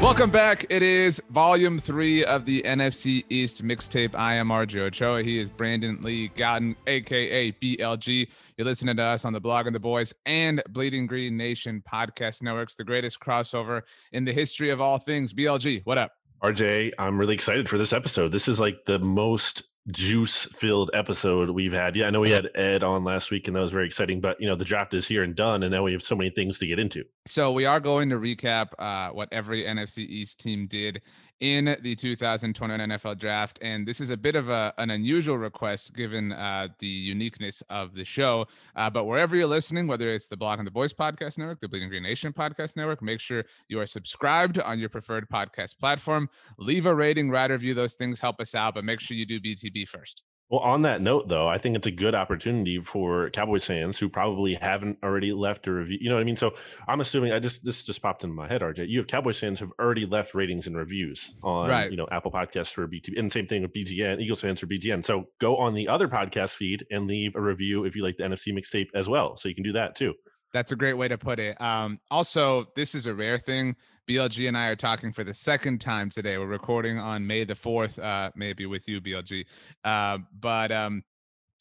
Welcome back. It is volume three of the NFC East mixtape. I am RJ Ochoa. He is Brandon Lee Gowton, aka BLG. You're listening to us on the Blogging the Boys and Bleeding Green Nation podcast networks, the greatest crossover in the history of all things. BLG, what up? RJ, I'm really excited for this episode. This is like the most juice filled episode we've had. Yeah, I know we had Ed on last week and that was very exciting, but you know, the draft is here and done and now we have so many things to get into. So we are going to recap uh, what every NFC East team did in the 2021 NFL draft. And this is a bit of a, an unusual request given uh, the uniqueness of the show. Uh, but wherever you're listening, whether it's the Blogging the Boys Podcast Network, the Bleeding Green Nation Podcast Network, make sure you are subscribed on your preferred podcast platform. Leave a rating, write a review. Those things help us out, but make sure you do BTB first. Well, on that note, though, I think it's a good opportunity for Cowboys fans who probably haven't already left a review. You know what I mean? So I'm assuming I just this just popped into my head, RJ. You have Cowboys fans who've already left ratings and reviews on right. you know Apple Podcasts for BT, and same thing with BGN, Eagles fans for BGN. So go on the other podcast feed and leave a review if you like the NFC mixtape as well. So you can do that too. That's a great way to put it. Um, also, this is a rare thing. BLG and I are talking for the second time today. We're recording on May the 4th, uh, maybe with you, BLG. Uh, but um,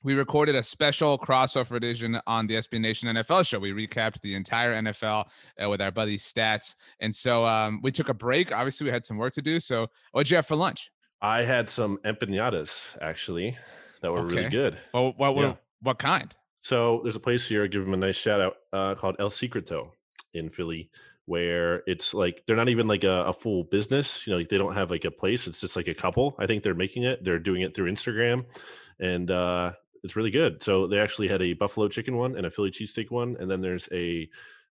we recorded a special crossover edition on the SB Nation NFL show. We recapped the entire NFL uh, with our buddy Stats. And so um, we took a break. Obviously, we had some work to do. So, what'd you have for lunch? I had some empanadas, actually, that were okay. really good. Well, what, what, yeah. what kind? So, there's a place here, I give them a nice shout out, uh, called El Secreto in Philly where it's like they're not even like a, a, full business you know like they don't have like a place it's just like a couple i think they're making it they're doing it through instagram and uh it's really good so they actually had a buffalo chicken one and a philly cheesesteak one and then there's a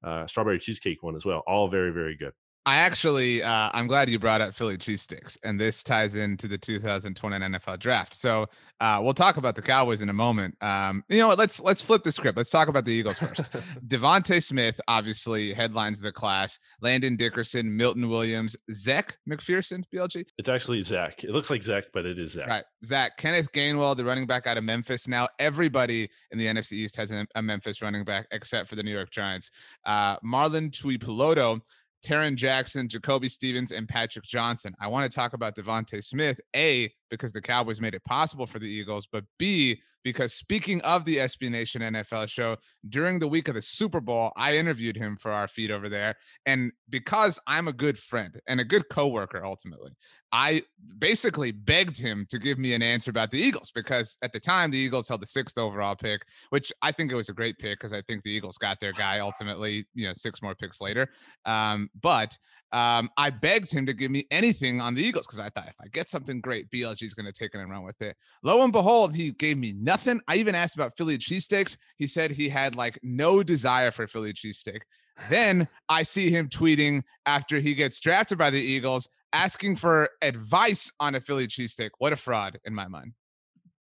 uh, strawberry cheesecake one as well all very very good I actually, uh, I'm glad you brought up Philly cheesesteaks, and this ties into the 2020 NFL draft. So uh, we'll talk about the Cowboys in a moment. Um, you know what? Let's let's flip the script. Let's talk about the Eagles first. DeVonta Smith obviously headlines the class. Landon Dickerson, Milton Williams, Zach McPhearson, BLG. It's actually Zach. It looks like Zach, but it is Zach. Right, Zach. Kenneth Gainwell, the running back out of Memphis. Now everybody in the NFC East has a, Memphis running back except for the New York Giants. Uh, Marlon Tuipulotu Tarron Jackson, Jacoby Stevens, and Patrick Johnson. I want to talk about DeVonta Smith, A, because the Cowboys made it possible for the Eagles, but B, because speaking of the SB Nation NFL show, during the week of the Super Bowl, I interviewed him for our feed over there. And because I'm a good friend and a good coworker, ultimately, I basically begged him to give me an answer about the Eagles because at the time the Eagles held the sixth overall pick, which I think it was a great pick because I think the Eagles got their guy ultimately, you know, six more picks later. Um, but um, I begged him to give me anything on the Eagles because I thought if I get something great, BLG is going to take it and run with it. Lo and behold, he gave me nothing. I even asked about Philly cheesesteaks. He said he had like no desire for Philly cheesesteak. Then I see him tweeting after he gets drafted by the Eagles, asking for advice on a Philly cheesesteak. What a fraud in my mind.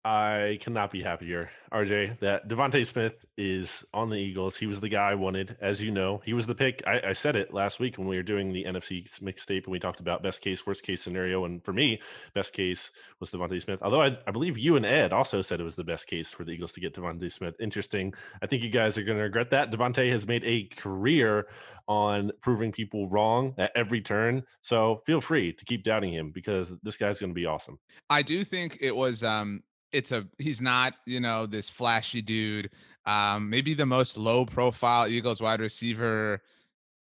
I cannot be happier, RJ, that DeVonta Smith is on the Eagles. He was the guy I wanted, as you know. He was the pick. I, I said it last week when we were doing the NFC mixtape and we talked about best case, worst case scenario. And for me, best case was DeVonta Smith. Although I, I believe you and Ed also said it was the best case for the Eagles to get DeVonta Smith. Interesting. I think you guys are going to regret that. DeVonta has made a career on proving people wrong at every turn. So feel free to keep doubting him because this guy's going to be awesome. I do think it was um it's a he's not you know this flashy dude um maybe the most low profile eagles wide receiver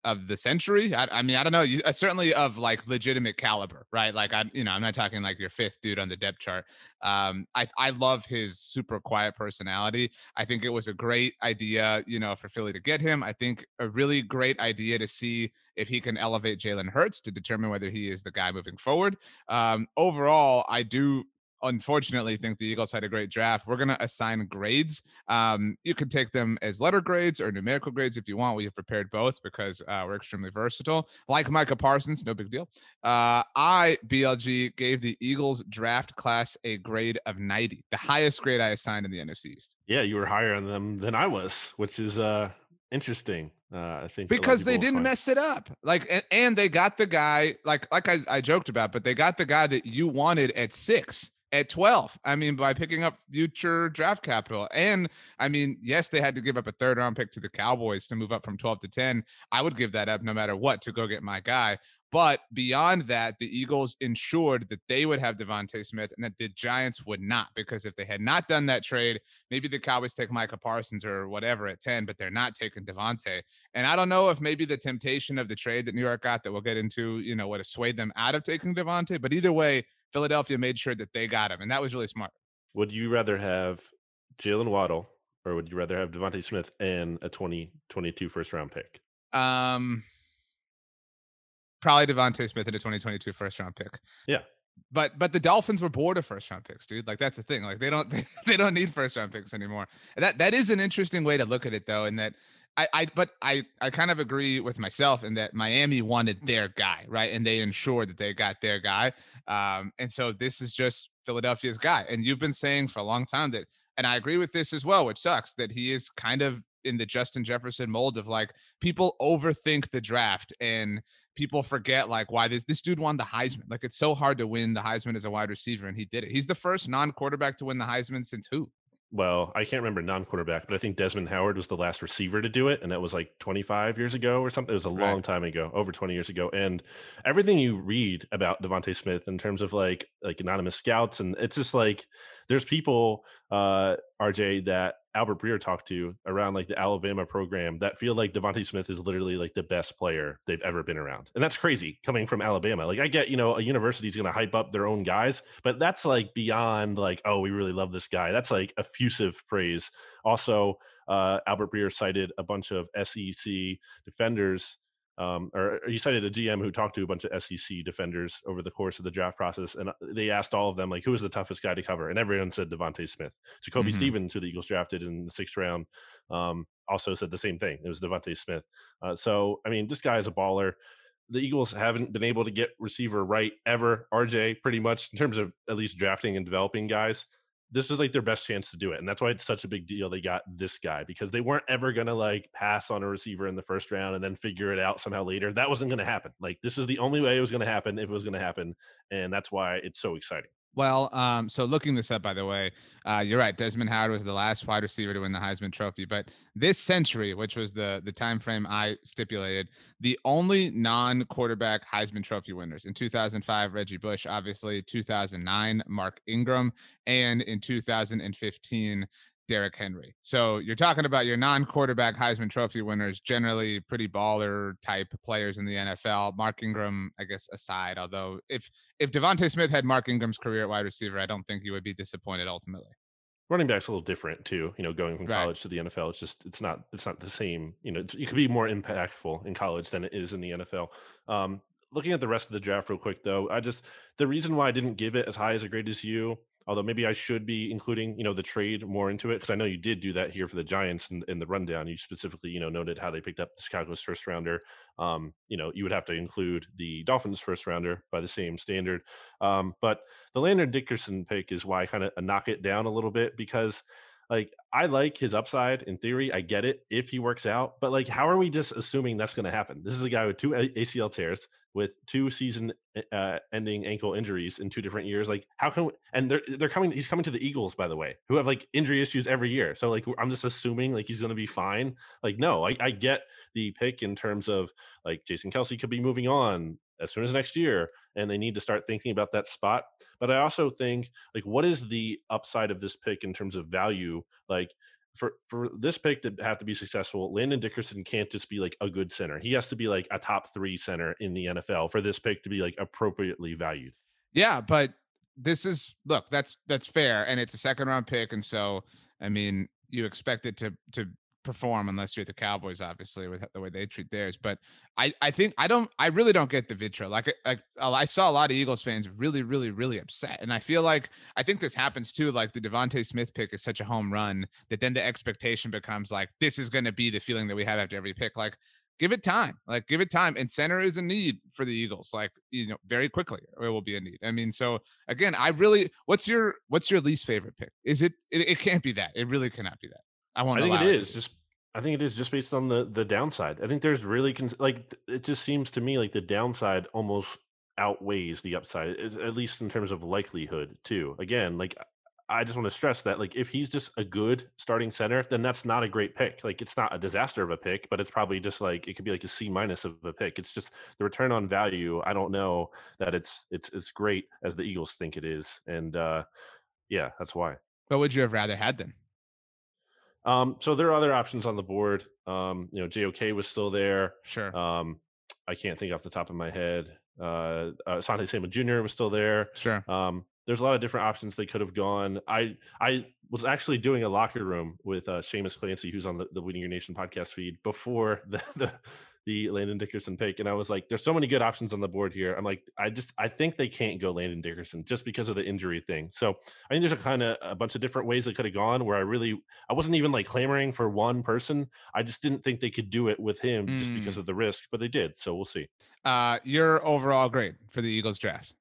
of the century. I, I mean, I don't know. You, uh, certainly of like legitimate caliber, right? Like I, you know, I'm not talking like your fifth dude on the depth chart. Um, I I love his super quiet personality. I think it was a great idea, you know, for Philly to get him. I think a really great idea to see if he can elevate Jalen Hurts to determine whether he is the guy moving forward. Um, overall, I do unfortunately think the Eagles had a great draft. We're going to assign grades. Um, you can take them as letter grades or numerical grades if you want. We have prepared both because uh, we're extremely versatile. Like Micah Parsons, no big deal. Uh, I, BLG, gave the Eagles draft class a grade of 90, the highest grade I assigned in the NFC East. Yeah, you were higher on them than I was, which is uh, interesting. Uh, I think because they didn't mess it up. Like, and, and, they got the guy, like, like I, I joked about, but they got the guy that you wanted at six at 12. I mean, by picking up future draft capital. And I mean, yes, they had to give up a third round pick to the Cowboys to move up from 12 to 10. I would give that up no matter what to go get my guy. But beyond that, the Eagles ensured that they would have DeVonta Smith and that the Giants would not. Because if they had not done that trade, maybe the Cowboys take Micah Parsons or whatever at 10, but they're not taking DeVonta. And I don't know if maybe the temptation of the trade that New York got that we'll get into, you know, would have swayed them out of taking DeVonta. But either way, Philadelphia made sure that they got him, and that was really smart. Would you rather have Jaylen Waddle or would you rather have DeVonta Smith and a 2022 first round pick? Um, probably DeVonta Smith and a 2022 first round pick. Yeah. But but the Dolphins were bored of first round picks, dude. Like that's the thing. Like they don't they, they don't need first round picks anymore. And that that is an interesting way to look at it though, in that I, I but I I kind of agree with myself in that Miami wanted their guy, right? And they ensured that they got their guy. Um, and so this is just Philadelphia's guy. And you've been saying for a long time that, and I agree with this as well, which sucks that he is kind of in the Justin Jefferson mold of like people overthink the draft and people forget like why this this dude won the Heisman. Like it's so hard to win the Heisman as a wide receiver, and he did it. He's the first non-quarterback to win the Heisman since who? Well, I can't remember non-quarterback, but I think Desmond Howard was the last receiver to do it, and that was like 25 years ago or something. It was a right. long time ago, over 20 years ago. And everything you read about DeVonta Smith in terms of like like anonymous scouts, and it's just like there's people, uh, RJ, that Albert Breer talked to around like the Alabama program that feel like DeVonta Smith is literally like the best player they've ever been around. And that's crazy coming from Alabama. Like I get, you know, a university is going to hype up their own guys, but that's like beyond like, oh, we really love this guy. That's like effusive praise. Also, uh, Albert Breer cited a bunch of SEC defenders um, or you cited a GM who talked to a bunch of SEC defenders over the course of the draft process, and uh, they asked all of them like, "Who was the toughest guy to cover?" And everyone said DeVonta Smith. Jacoby mm-hmm. Stevens, who the Eagles drafted in the sixth round, um, also said the same thing. It was DeVonta Smith. Uh, so, I mean, this guy is a baller. The Eagles haven't been able to get receiver right ever. RJ, pretty much in terms of at least drafting and developing guys this was like their best chance to do it. And that's why it's such a big deal they got this guy because they weren't ever going to like pass on a receiver in the first round and then figure it out somehow later. That wasn't going to happen. Like this was the only way it was going to happen if it was going to happen. And that's why it's so exciting. Well, um, so looking this up, by the way, uh, you're right. Desmond Howard was the last wide receiver to win the Heisman Trophy, but this century, which was the the time frame I stipulated, the only non-quarterback Heisman Trophy winners in 2005, Reggie Bush, obviously 2009, Mark Ingram, and in 2015, Derrick Henry. So you're talking about your non-quarterback Heisman Trophy winners, generally pretty baller type players in the NFL. Mark Ingram, I guess, aside. Although if if DeVonta Smith had Mark Ingram's career at wide receiver, I don't think you would be disappointed ultimately. Running back's a little different too. You know, going from college right. to the NFL, it's just it's not it's not the same. You know, you could be more impactful in college than it is in the NFL. Um, looking at the rest of the draft real quick though, I just the reason why I didn't give it as high as a grade as you although maybe I should be including, you know, the trade more into it because I know you did do that here for the Giants in, in, the rundown. You specifically, you know, noted how they picked up the Chicago's first rounder. Um, you know, you would have to include the Dolphins' first rounder by the same standard. Um, but the Landon Dickerson pick is why I kind of knock it down a little bit because like I like his upside in theory. I get it if he works out, but like, how are we just assuming that's going to happen? This is a guy with two ACL tears, with two season eh, uh, ending ankle injuries in two different years. Like, how can we, and they're they're coming? He's coming to the Eagles, by the way, who have like injury issues every year. So like, I'm just assuming like he's going to be fine. Like, no, I, I get the pick in terms of like Jason Kelce could be moving on as soon as next year and they need to start thinking about that spot but i also think like what is the upside of this pick in terms of value like for for this pick to have to be successful, Landon Dickerson can't just be like a good center. He has to be like a top three center in the NFL for this pick to be like appropriately valued. Yeah, but this is look, that's that's fair, and it's a second round pick, and so I mean, you expect it to to perform unless you're the Cowboys, obviously, with the way they treat theirs. But I, I think I don't, I really don't get the vitriol. Like, like I saw a lot of Eagles fans really, really, really upset, and I feel like I think this happens too. Like the DeVonta Smith pick is such a home run that then the expectation becomes like this is going to be the feeling that we have after every pick. Like, give it time. Like, give it time. And center is a need for the Eagles. Like, you know, very quickly it will be a need. I mean, so again, I really, what's your, what's your least favorite pick? Is it? It, it can't be that. It really cannot be that. I want. I think it is just. I think it is just based on the the downside. I think there's really cons- like it just seems to me like the downside almost outweighs the upside, at least in terms of likelihood too. Again, like I just want to stress that like if he's just a good starting center, then that's not a great pick. Like it's not a disaster of a pick, but it's probably just like it could be like a C minus of a pick. It's just the return on value. I don't know that it's it's it's great as the Eagles think it is, and uh yeah, that's why. What would you have rather had then? Um, so there are other options on the board. Um, you know, JOK was still there. Sure. Um, I can't think off the top of my head. Uh, uh Samuel Jr. was still there. Sure. Um, there's a lot of different options they could have gone. I I was actually doing a locker room with uh, Shamus Clancy, who's on the, the Bleeding Green Nation podcast feed before the, the the Landon Dickerson pick, and I was like, "There's so many good options on the board here." I'm like, I just I think they can't go Landon Dickerson just because of the injury thing. So I think there's a kind of a bunch of different ways they could have gone. Where I really I wasn't even like clamoring for one person. I just didn't think they could do it with him mm. just because mm. of the risk, but they did. So we'll see. Uh, your overall grade for the Eagles draft.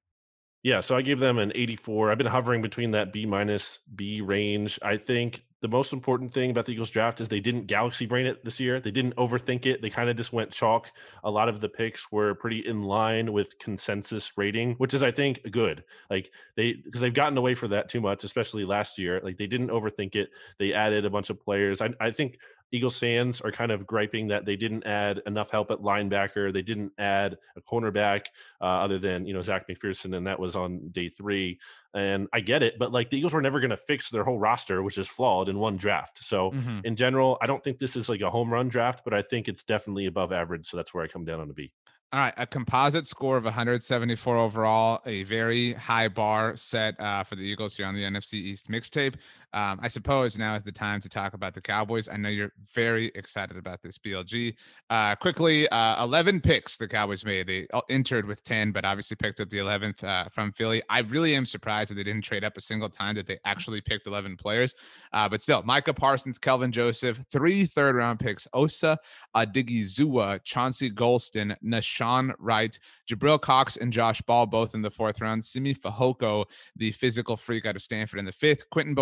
Yeah, so I gave them an 84. I've been hovering between that B minus B range. I think the most important thing about the Eagles draft is they didn't galaxy brain it this year. They didn't overthink it. They kind of just went chalk. A lot of the picks were pretty in line with consensus rating, which is I think good. Like they because they've gotten away for that too much, especially last year. Like they didn't overthink it. They added a bunch of players. I, I think Eagles fans are kind of griping that they didn't add enough help at linebacker. They didn't add a cornerback uh, other than you know Zach McPhearson, and that was on day three. And I get it, but like the Eagles were never going to fix their whole roster, which is flawed in one draft. So mm-hmm. in general, I don't think this is like a home run draft, but I think it's definitely above average. So that's where I come down on the B. All right, a composite score of 174 overall, a very high bar set uh, for the Eagles here on the NFC East mixtape. Um, I suppose now is the time to talk about the Cowboys. I know you're very excited about this BLG. Uh, quickly, uh, 11 picks the Cowboys made. They entered with 10, but obviously picked up the 11th uh, from Philly. I really am surprised that they didn't trade up a single time that they actually picked 11 players. Uh, but still, Micah Parsons, Kelvin Joseph, three third round picks: Osa Odighizuwa, Chauncey Golston, Nahshon Wright, Jabril Cox, and Josh Ball, both in the fourth round. Simi Fehoko, the physical freak out of Stanford, in the fifth. Quinton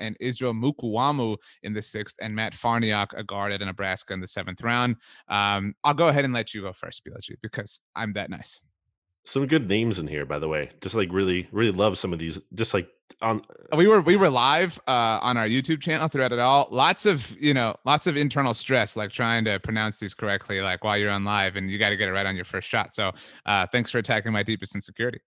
And Israel Mukuamu in the sixth, and Matt Farniok, a guard at Nebraska in the seventh round. Um, I'll go ahead and let you go first, BLG, because I'm that nice. Some good names in here, by the way. Just like really, really love some of these. Just like on we were we were live uh, on our YouTube channel throughout it all. Lots of you know, lots of internal stress, like trying to pronounce these correctly, like while you're on live, and you got to get it right on your first shot. So, uh, thanks for attacking my deepest insecurity.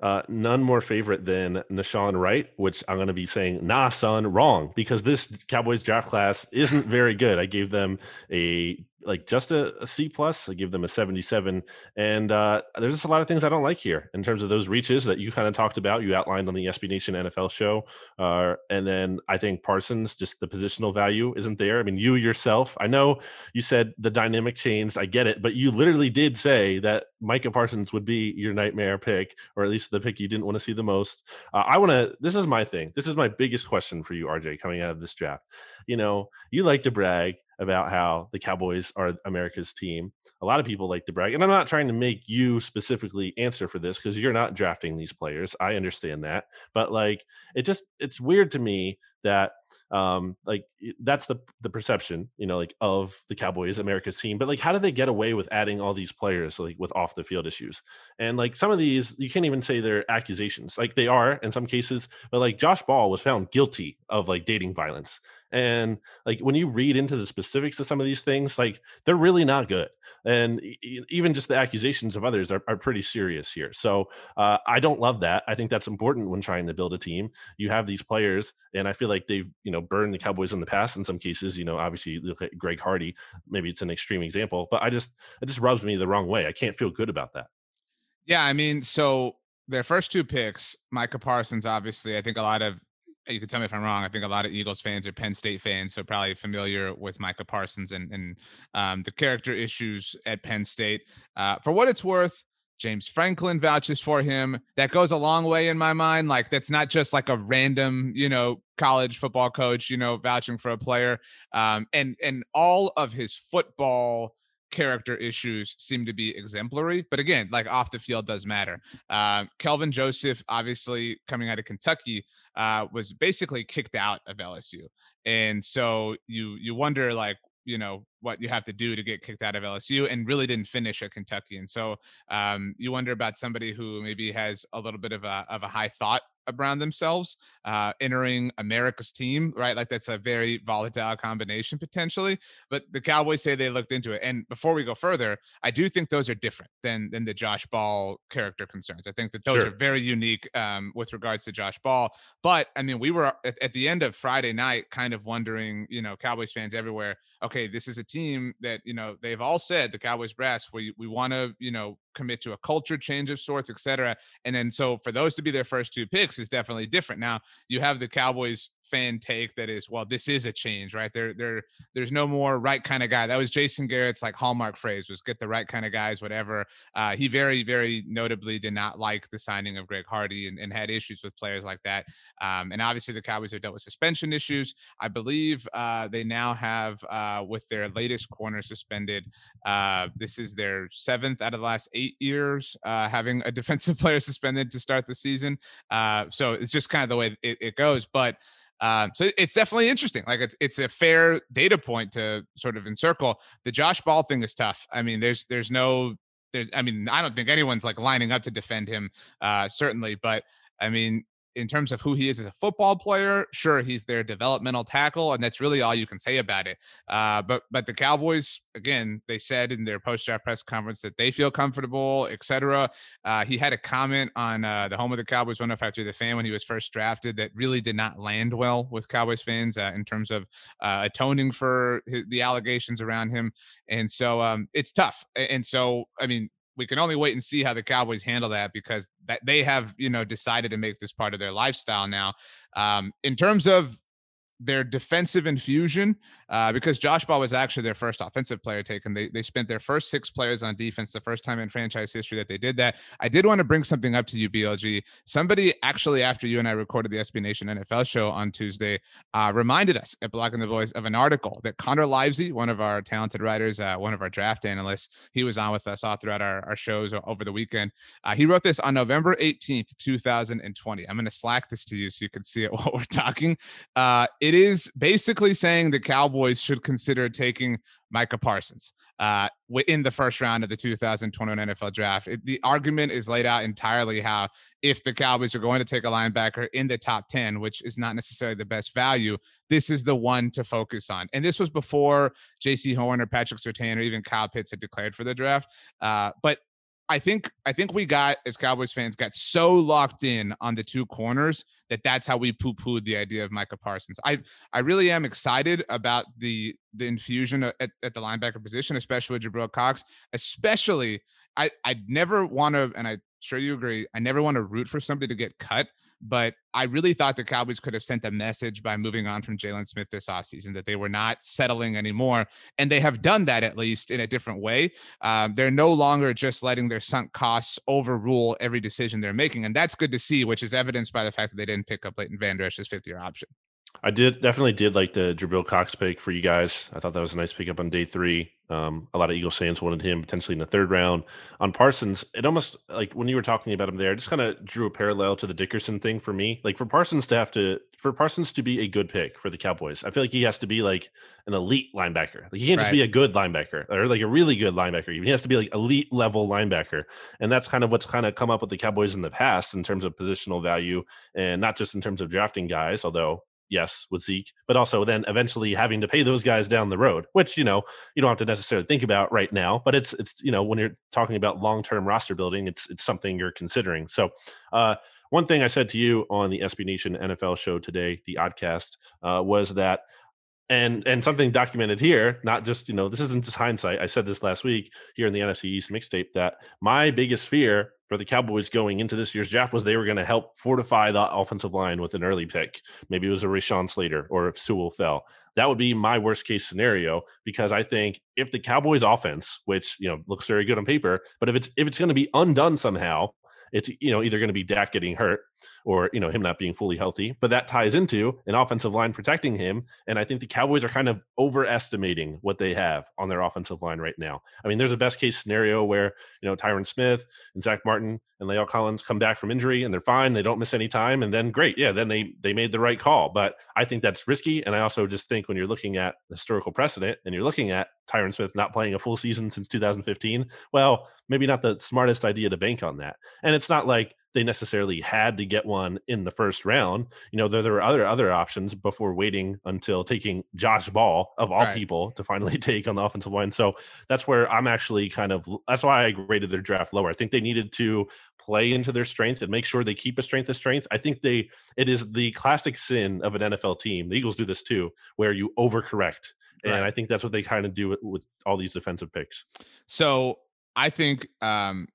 Uh, none more favorite than Nahshon Wright, which I'm going to be saying, nah, son, wrong, because this Cowboys draft class isn't very good. I gave them a like just a, a C plus. I give them a 77. And uh, there's just a lot of things I don't like here in terms of those reaches that you kind of talked about. You outlined on the SB Nation NFL show. Uh, and then I think Parsons, just the positional value isn't there. I mean, you yourself, I know you said the dynamic changed. I get it, but you literally did say that Micah Parsons would be your nightmare pick, or at least the pick you didn't want to see the most. Uh, I want to. This is my thing. This is my biggest question for you, RJ, coming out of this draft. You know, you like to brag about how the Cowboys are America's team. A lot of people like to brag, and I'm not trying to make you specifically answer for this because you're not drafting these players. I understand that, but like it just it's weird to me that um like that's the the perception you know like of the cowboys america's team but like how do they get away with adding all these players like with off the field issues? And like some of these you can't even say they're accusations like they are in some cases but like josh ball was found guilty of like dating violence. And like when you read into the specifics of some of these things like they're really not good. And even just the accusations of others are, are pretty serious here. So uh, i don't love that. I think that's important when trying to build a team. You have these players and i feel feel like they've you know burned the Cowboys in the past in some cases. You know, obviously look at Greg Hardy, maybe it's an extreme example, but I just it just rubs me the wrong way. I can't feel good about that. Yeah, I mean, so their first two picks, Micah Parsons, obviously, I think a lot of you can tell me if I'm wrong. I think a lot of Eagles fans are Penn State fans, so probably familiar with Micah Parsons and and um, the character issues at Penn State. Uh, for what it's worth, James Franklin vouches for him. That goes a long way in my mind. Like that's not just like a random, you know, college football coach, you know, vouching for a player. Um, and and all of his football character issues seem to be exemplary. But again, like off the field does matter. Uh, Kelvin Joseph, obviously coming out of Kentucky, uh, was basically kicked out of LSU, and so you you wonder like you know what you have to do to get kicked out of LSU and really didn't finish at Kentucky. And so um, you wonder about somebody who maybe has a little bit of a of a high thought around themselves, uh, entering America's team, right? Like that's a very volatile combination potentially. But the Cowboys say they looked into it. And before we go further, I do think those are different than than the Josh Ball character concerns. I think that those sure. are very unique um, with regards to Josh Ball. But I mean, we were at, at the end of Friday night, kind of wondering, you know, Cowboys fans everywhere. Okay, this is a team that you know they've all said the Cowboys brass we we want to you know commit to a culture change of sorts, etc. And then so for those to be their first two picks is definitely different. Now you have the Cowboys fan take that is, well, this is a change, right? There, there, there's no more right kind of guy. That was Jason Garrett's like hallmark phrase was get the right kind of guys, whatever. Uh, he very, very notably did not like the signing of Greg Hardy and, and had issues with players like that. Um, and obviously the Cowboys have dealt with suspension issues. I believe uh, they now have uh, with their latest corner suspended. Uh, this is their seventh out of the last eight years uh, having a defensive player suspended to start the season. Uh, so it's just kind of the way it, it goes, but. Um, so it's definitely interesting. Like it's it's a fair data point to sort of encircle. The Josh Ball thing is tough. I mean, there's there's no there's I mean, I don't think anyone's like lining up to defend him, uh, certainly, but I mean, in terms of who he is as a football player, sure, he's their developmental tackle, and that's really all you can say about it. Uh, but but the Cowboys, again, they said in their post draft press conference that they feel comfortable, etc. Uh, he had a comment on uh, the home of the Cowboys 105 the fan when he was first drafted that really did not land well with Cowboys fans uh, in terms of uh, atoning for his, the allegations around him, and so um, it's tough. And so I mean, we can only wait and see how the Cowboys handle that because that they have you know decided to make this part of their lifestyle now. Um, in terms of their defensive infusion uh, because Josh Ball was actually their first offensive player taken. They, they spent their first six players on defense, the first time in franchise history that they did that. I did want to bring something up to you, BLG. Somebody actually, after you and I recorded the SB Nation NFL show on Tuesday, uh, reminded us at Blogging the Boys of an article that Connor Livesay, one of our talented writers, uh, one of our draft analysts, he was on with us all throughout our, our shows over the weekend. Uh, he wrote this on November 18th, 2020. I'm going to slack this to you so you can see it while we're talking. Uh, it is basically saying the Cowboys should consider taking Micah Parsons uh, in the first round of the 2021 NFL draft. It, the argument is laid out entirely how if the Cowboys are going to take a linebacker in the top 10, which is not necessarily the best value, this is the one to focus on. And this was before Jaycee Horn or Patrick Surtain or even Kyle Pitts had declared for the draft. Uh, but I think I think we got as Cowboys fans got so locked in on the two corners that that's how we poo-pooed the idea of Micah Parsons. I I really am excited about the the infusion at, at the linebacker position, especially with Jabril Cox. Especially, I I never want to, and I'm sure you agree, I never want to root for somebody to get cut. But I really thought the Cowboys could have sent a message by moving on from Jaylon Smith this offseason that they were not settling anymore. And they have done that at least in a different way. Um, they're no longer just letting their sunk costs overrule every decision they're making. And that's good to see, which is evidenced by the fact that they didn't pick up Leighton Vander Esch's fifth year option. I did definitely did like the Jabril Cox pick for you guys. I thought that was a nice pickup on day three. Um, a lot of Eagles fans wanted him potentially in the third round. On Parsons, it almost like when you were talking about him there, it just kind of drew a parallel to the Dickerson thing for me. Like for Parsons to have to for Parsons to be a good pick for the Cowboys, I feel like he has to be like an elite linebacker. Like he can't right. just be a good linebacker or like a really good linebacker. Even he has to be like elite level linebacker, and that's kind of what's kind of come up with the Cowboys in the past in terms of positional value, and not just in terms of drafting guys. Although yes, with Zeke, but also then eventually having to pay those guys down the road, which you know you don't have to necessarily think about right now, but it's it's you know when you're talking about long term roster building, it's it's something you're considering. So. uh one thing I said to you on the SB Nation NFL show today, the Oddcast, uh, was that and and something documented here not just you know this isn't just hindsight. I said this last week here in the nfc east mixtape that my biggest fear for the cowboys going into this year's draft was they were going to help fortify the offensive line with an early pick. Maybe it was a rashawn slater or if sewell fell. That would be my worst case scenario because i think if the cowboys offense which you know looks very good on paper but if it's if it's going to be undone somehow it's you know either going to be Dak getting hurt or you know him not being fully healthy, but that ties into an offensive line protecting him. And I think the Cowboys are kind of overestimating what they have on their offensive line right now. I mean, there's a best case scenario where you know Tyron Smith and Zack Martin and La'el Collins come back from injury and they're fine, they don't miss any time, and then great, yeah, then they they made the right call. But I think that's risky, and I also just think when you're looking at historical precedent and you're looking at Tyron Smith not playing a full season since 2015, well, maybe not the smartest idea to bank on that. And it's not like they necessarily had to get one in the first round. You know, there, there were other other options before waiting until taking Josh Ball of all right. people to finally take on the offensive line. So that's where I'm actually kind of that's why I graded their draft lower. I think they needed to play into their strength and make sure they keep a strength of strength. I think they it is the classic sin of an NFL team. The Eagles do this too, where you overcorrect. And right. I think that's what they kind of do with, with all these defensive picks. So I think um,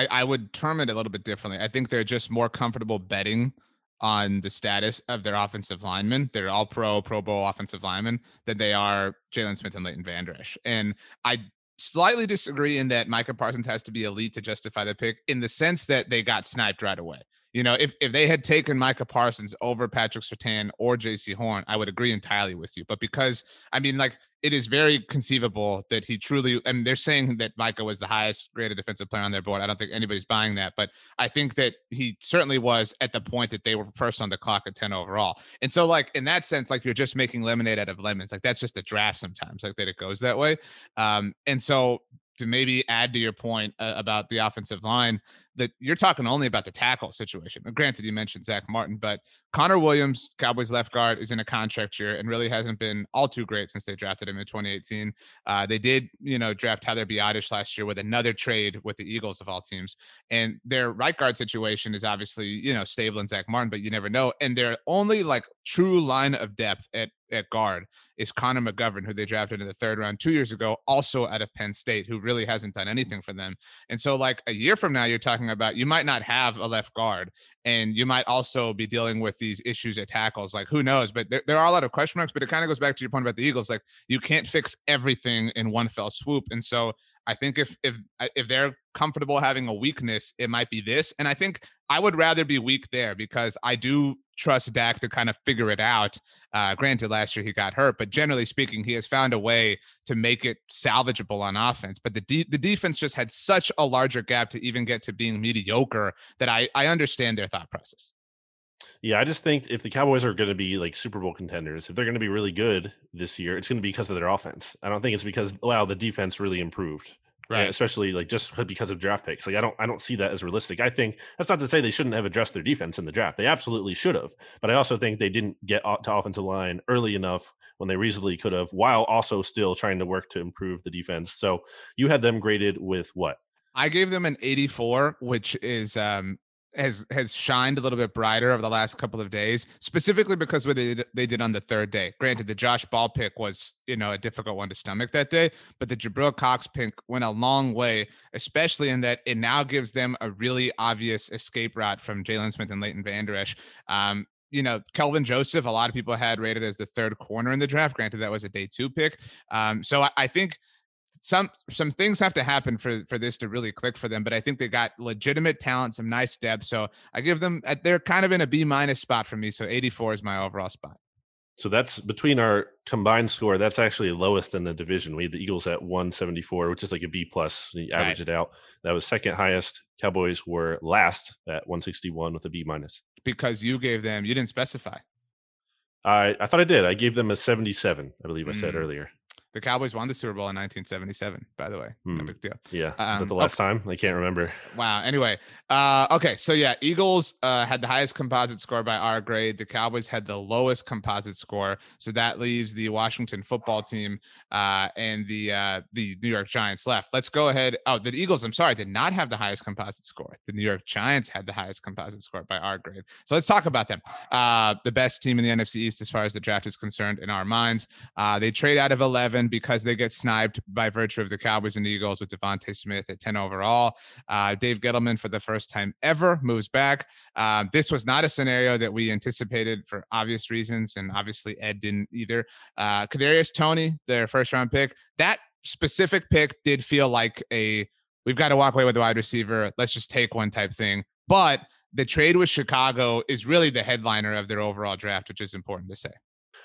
I, I would term it a little bit differently. I think they're just more comfortable betting on the status of their offensive linemen. They're all pro, pro bowl offensive linemen than they are Jaylon Smith and Leighton Vander Esch. And I slightly disagree in that Micah Parsons has to be elite to justify the pick in the sense that they got sniped right away. You know, if, if they had taken Micah Parsons over Patrick Surtain or Jaycee Horn, I would agree entirely with you. But because, I mean, like, it is very conceivable that he truly, and they're saying that Micah was the highest graded defensive player on their board. I don't think anybody's buying that, but I think that he certainly was at the point that they were first on the clock at 10 overall. And so, like, in that sense, like, you're just making lemonade out of lemons. Like, that's just a draft sometimes, like, that it goes that way. Um, and so, to maybe add to your point uh, about the offensive line, that you're talking only about the tackle situation. Granted, you mentioned Zack Martin, but Connor Williams, Cowboys left guard, is in a contract year and really hasn't been all too great since they drafted him in 2018. Uh, they did, you know, draft Tyler Biadasz last year with another trade with the Eagles of all teams. And their right guard situation is obviously, you know, stable and Zack Martin, but you never know. And their only like true line of depth at at guard is Connor McGovern, who they drafted in the third round two years ago, also out of Penn State, who really hasn't done anything for them. And so, like a year from now, you're talking about you might not have a left guard, and you might also be dealing with these issues at tackles. Like, who knows? But there, there are a lot of question marks. But it kind of goes back to your point about the Eagles. Like, you can't fix everything in one fell swoop. And so, I think if if uh, if they're comfortable having a weakness, it might be this. And I think I would rather be weak there because I do trust Dak to kind of figure it out. Uh, granted, last year he got hurt, but generally speaking, he has found a way to make it salvageable on offense. But the de- the defense just had such a larger gap to even get to being mediocre that I I understand their thought process. Yeah, I just think if the Cowboys are going to be like Super Bowl contenders, if they're going to be really good this year, it's going to be because of their offense. I don't think it's because wow the defense really improved right? especially like just because of draft picks. Like I don't I don't see that as realistic. I think that's not to say they shouldn't have addressed their defense in the draft. They absolutely should have, but I also think they didn't get to offensive line early enough when they reasonably could have, while also still trying to work to improve the defense. So you had them graded with what? I gave them an 84, which is um has has shined a little bit brighter over the last couple of days, specifically because what they did, they did on the third day. Granted, the Josh Ball pick was you know a difficult one to stomach that day, but the Jabril Cox pick went a long way, especially in that it now gives them a really obvious escape route from Jaylon Smith and Leighton Vander Esch. Um, you know, Kelvin Joseph, a lot of people had rated as the third corner in the draft. Granted, that was a day two pick. Um, so I, I think some some things have to happen for for this to really click for them but i think they got legitimate talent some nice depth so i give them uh, they're kind of in a b minus spot for me so 84 is my overall spot. So that's between our combined score that's actually lowest in the division. We had the eagles at 174 which is like a b plus you average right. it out. That was second highest. Cowboys were last at 161 with a b minus. Because you gave them you didn't specify. I i thought i did. I gave them a 77 i believe i said mm. earlier The Cowboys won the Super Bowl in 1977, by the way. No Hmm. big deal. Yeah. Um, Is that the okay. last time? I can't remember. Wow. Anyway, uh, okay. So yeah, Eagles uh, had the highest composite score by our grade. The Cowboys had the lowest composite score. So that leaves the Washington football team uh, and the uh, the New York Giants left. Let's go ahead. Oh, the Eagles. I'm sorry, did not have the highest composite score. The New York Giants had the highest composite score by our grade. So let's talk about them. Uh, the best team in the NFC East as far as the draft is concerned in our minds. Uh, they trade out of 11 because they get sniped by virtue of the Cowboys and Eagles with DeVonta Smith at 10 overall. Uh, Dave Gettleman, for the first time ever, moves back. Um, this was not a scenario that we anticipated for obvious reasons, and obviously Ed didn't either. Uh, Kadarius Toney, their first round pick, that specific pick did feel like a we've got to walk away with the wide receiver. Let's just take one type thing. But the trade with Chicago is really the headliner of their overall draft, which is important to say.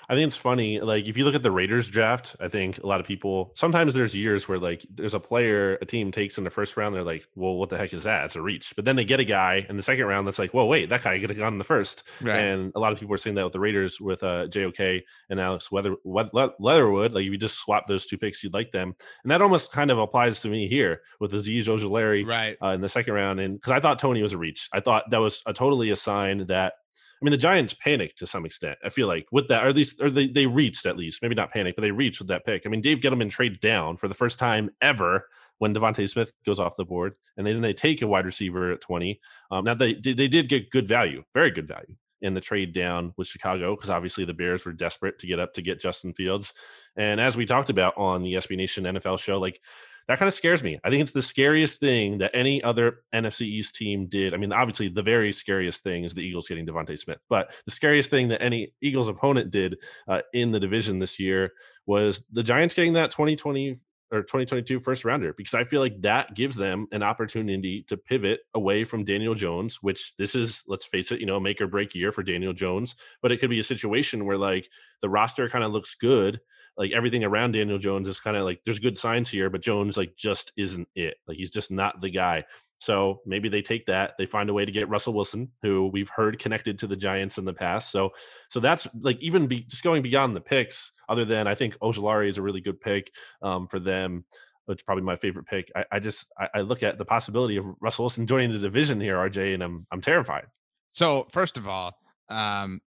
I think it's funny. Like if you look at the Raiders draft, I think a lot of people sometimes there's years where like there's a player a team takes in the first round, they're like, well, what the heck is that? It's a reach. But then they get a guy in the second round that's like, well, wait, that guy could have gone in the first. Right. And a lot of people are saying that with the Raiders with uh JOK and Alex Weather, Weather Leatherwood. Like if you just swap those two picks, you'd like them. And that almost kind of applies to me here with Azeez Ojulari right. uh, in the second round. And because I thought Toney was a reach, I thought that was a totally a sign that. I mean, the Giants panicked to some extent. I feel like with that, or at least, or they, they reached at least, maybe not panic, but they reached with that pick. I mean, Dave Gettleman trades down for the first time ever when DeVonta Smith goes off the board, and then they take a wide receiver at twenty. Um, now they they did get good value, very good value in the trade down with Chicago because obviously the Bears were desperate to get up to get Justin Fields, and as we talked about on the SB Nation NFL show, like that kind of scares me. I think it's the scariest thing that any other NFC East team did. I mean, obviously, the very scariest thing is the Eagles getting DeVonta Smith, but the scariest thing that any Eagles opponent did uh, in the division this year was the Giants getting that 2020 or 2022 first rounder because I feel like that gives them an opportunity to pivot away from Daniel Jones, which this is, let's face it, you know, make or break year for Daniel Jones. But it could be a situation where like the roster kind of looks good like everything around Daniel Jones is kind of like there's good signs here, but Jones like just isn't it. Like he's just not the guy. So maybe they take that. They find a way to get Russell Wilson, who we've heard connected to the Giants in the past. So so that's like even be, just going beyond the picks. Other than I think Ojulari is a really good pick um, for them. It's probably my favorite pick. I, I just I, I look at the possibility of Russell Wilson joining the division here, RJ, and I'm I'm terrified. So first of all, um,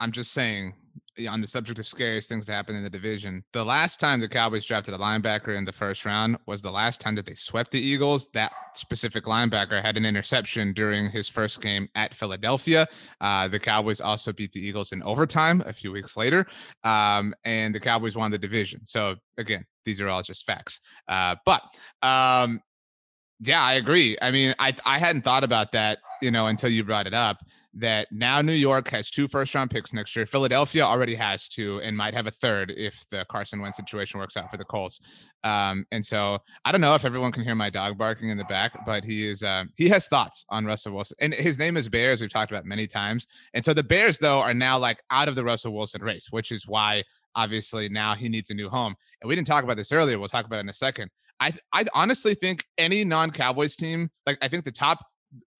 I'm just saying on the subject of scariest things to happen in the division. The last time the Cowboys drafted a linebacker in the first round was the last time that they swept the Eagles. That specific linebacker had an interception during his first game at Philadelphia. Uh, the Cowboys also beat the Eagles in overtime a few weeks later, um, and the Cowboys won the division. So again, these are all just facts. Uh, but um, yeah, I agree. I mean, I I hadn't thought about that, you know, until you brought it up that now New York has two first round picks next year. Philadelphia already has two and might have a third if the Carson Wentz situation works out for the Colts. Um, and so I don't know if everyone can hear my dog barking in the back, but he is um, he has thoughts on Russell Wilson. And his name is Bears. We've talked about many times. And so the Bears, though, are now like out of the Russell Wilson race, which is why obviously now he needs a new home. And we didn't talk about this earlier. We'll talk about it in a second. I I honestly think any non-Cowboys team, like I think the top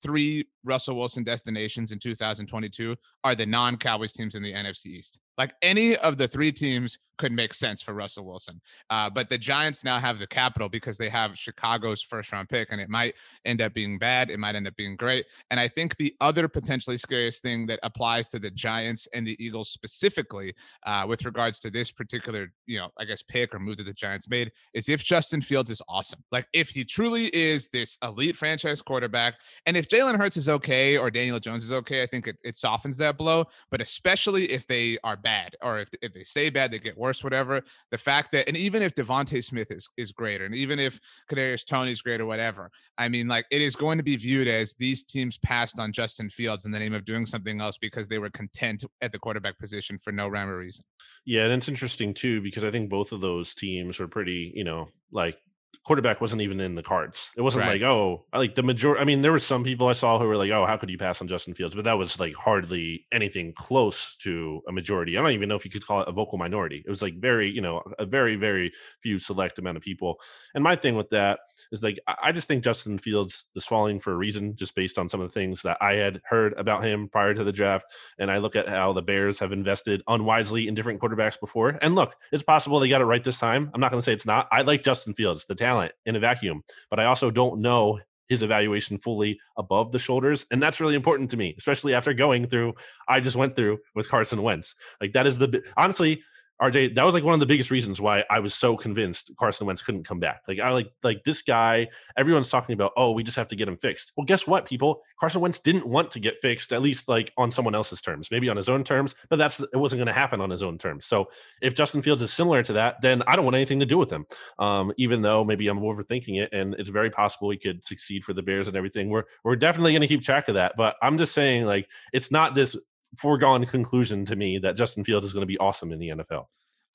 three Russell Wilson destinations in 2022 are the non-Cowboys teams in the NFC East. Like any of the three teams could make sense for Russell Wilson. Uh, but the Giants now have the capital because they have Chicago's first round pick, and it might end up being bad. It might end up being great. And I think the other potentially scariest thing that applies to the Giants and the Eagles specifically, uh, with regards to this particular, you know, I guess pick or move that the Giants made, is if Justin Fields is awesome. Like if he truly is this elite franchise quarterback, and if Jalen Hurts is okay or Daniel Jones is okay, I think it, it softens that blow. But especially if they are bad or if, if they stay bad, they get worse, whatever. The fact that, and even if DeVonta Smith is, is greater, and even if Kadarius Toney's great or whatever, I mean, like it is going to be viewed as these teams passed on Justin Fields in the name of doing something else because they were content at the quarterback position for no rhyme or reason. Yeah, and it's interesting too because I think both of those teams are pretty, you know, like quarterback wasn't even in the cards. It wasn't Right. like, oh, like the majority. I mean, there were some people I saw who were like, oh, how could you pass on Justin Fields? But that was like hardly anything close to a majority. I don't even know if you could call it a vocal minority. It was like very, you know, a very, very few select amount of people. And my thing with that is like, I I just think Justin Fields is falling for a reason, just based on some of the things that I had heard about him prior to the draft. And I look at how the Bears have invested unwisely in different quarterbacks before. And look, it's possible they got it right this time. I'm not going to say it's not. I like Justin Fields, the talent in a vacuum, but I also don't know his evaluation fully above the shoulders. And that's really important to me, especially after going through, I just went through with Carson Wentz. Like, that is the, honestly, RJ, that was like one of the biggest reasons why I was so convinced Carson Wentz couldn't come back. Like I like like this guy, everyone's talking about, oh, we just have to get him fixed. Well, guess what, people? Carson Wentz didn't want to get fixed, at least like on someone else's terms, maybe on his own terms, but that's it wasn't going to happen on his own terms. So if Justin Fields is similar to that, then I don't want anything to do with him. Um, even though maybe I'm overthinking it, and it's very possible he could succeed for the Bears and everything. We're we're definitely going to keep track of that. But I'm just saying, like, it's not this foregone conclusion to me that Justin Fields is going to be awesome in the NFL.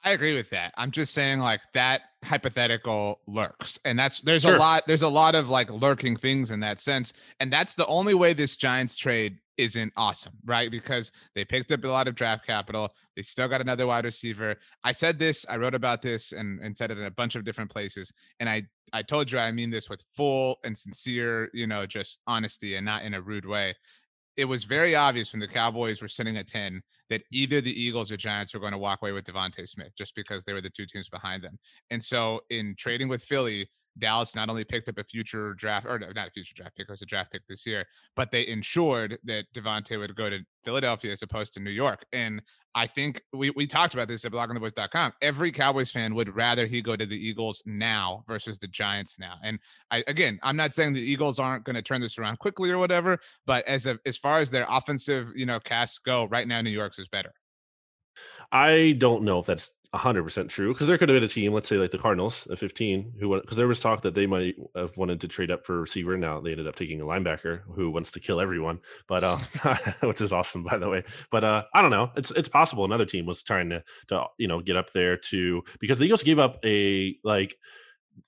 I agree with that. I'm just saying like that hypothetical lurks. And that's there's Sure. a lot there's a lot of like lurking things in that sense. And that's the only way this Giants trade isn't awesome, right? Because they picked up a lot of draft capital. They still got another wide receiver. I said this, I wrote about this and, and said it in a bunch of different places. And I I told you I mean this with full and sincere, you know, just honesty and not in a rude way. It was very obvious when the Cowboys were sitting at 10 that either the Eagles or Giants were going to walk away with DeVonta Smith just because they were the two teams behind them. And so in trading with Philly, Dallas not only picked up a future draft or not a future draft pick, it was a draft pick this year, but they ensured that DeVonta would go to Philadelphia as opposed to New York. And I think we, we talked about this at bloggingtheboys.com. Every Cowboys fan would rather he go to the Eagles now versus the Giants now. And I again, I'm not saying the Eagles aren't going to turn this around quickly or whatever, but as of as far as their offensive, you know, cast go, right now New York's is better. I don't know if that's 100% true because there could have been a team, let's say like the Cardinals at 15, who because there was talk that they might have wanted to trade up for a receiver. Now they ended up taking a linebacker who wants to kill everyone, but uh, which is awesome by the way. But uh, I don't know. It's it's possible another team was trying to to you know get up there to because the Eagles gave up a like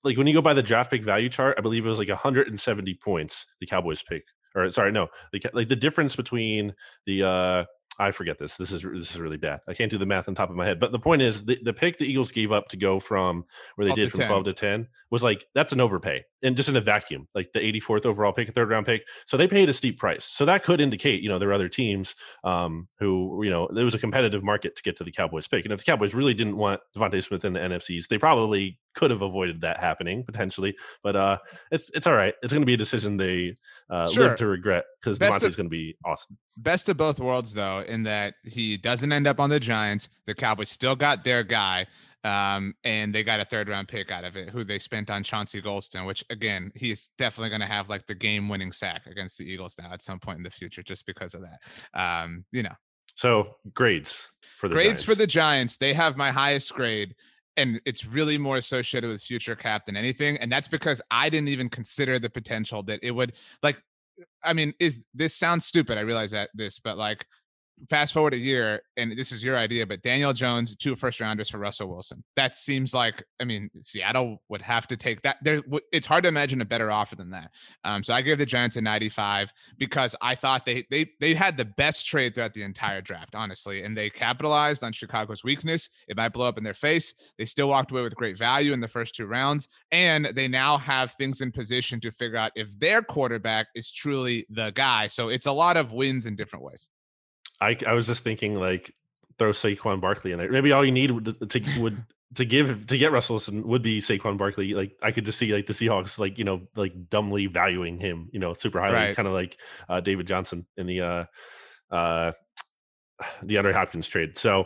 like when you go by the draft pick value chart, I believe it was like 170 points the Cowboys pick or sorry no the, like the difference between the uh I forget this. This is this is really bad. I can't do the math on top of my head. But the point is, the, the pick the Eagles gave up to go from where they did from 10. 12 to 10 was like that's an overpay and just in a vacuum, like the 84th overall pick, a third round pick. So they paid a steep price. So that could indicate, you know, there are other teams um, who, you know, it was a competitive market to get to the Cowboys pick. And if the Cowboys really didn't want DeVonta Smith in the NFCs, they probably could have avoided that happening potentially. But uh, it's it's all right. It's going to be a decision they uh, Sure. live to regret because of- DeVonta's going to be awesome. Best of both worlds, though, in that he doesn't end up on the Giants. The Cowboys still got their guy. Um, and they got a third round pick out of it, who they spent on Chauncey Golston, which again, he's definitely going to have like the game winning sack against the Eagles now at some point in the future, just because of that. Um, you know, So grades for the grades for the Giants, they have my highest grade, and it's really more associated with future cap than anything. And that's because I didn't even consider the potential that it would like. I mean, is this sounds stupid? I realize that this, but like, fast forward a year, and this is your idea, but Daniel Jones, two first rounders for Russell Wilson. That seems like, I mean, Seattle would have to take that. There, it's hard to imagine a better offer than that. Um, so I give the Giants a 95 because I thought they they they had the best trade throughout the entire draft, honestly, and they capitalized on Chicago's weakness. It might blow up in their face. They still walked away with great value in the first two rounds, and they now have things in position to figure out if their quarterback is truly the guy. So it's a lot of wins in different ways. I, I was just thinking like throw Saquon Barkley in there. Maybe all you need would to would to give to get Russell Wilson would be Saquon Barkley. Like I could just see like the Seahawks like you know like dumbly valuing him you know super highly, Right. kind of like uh, David Johnson in the uh uh DeAndre Hopkins trade. So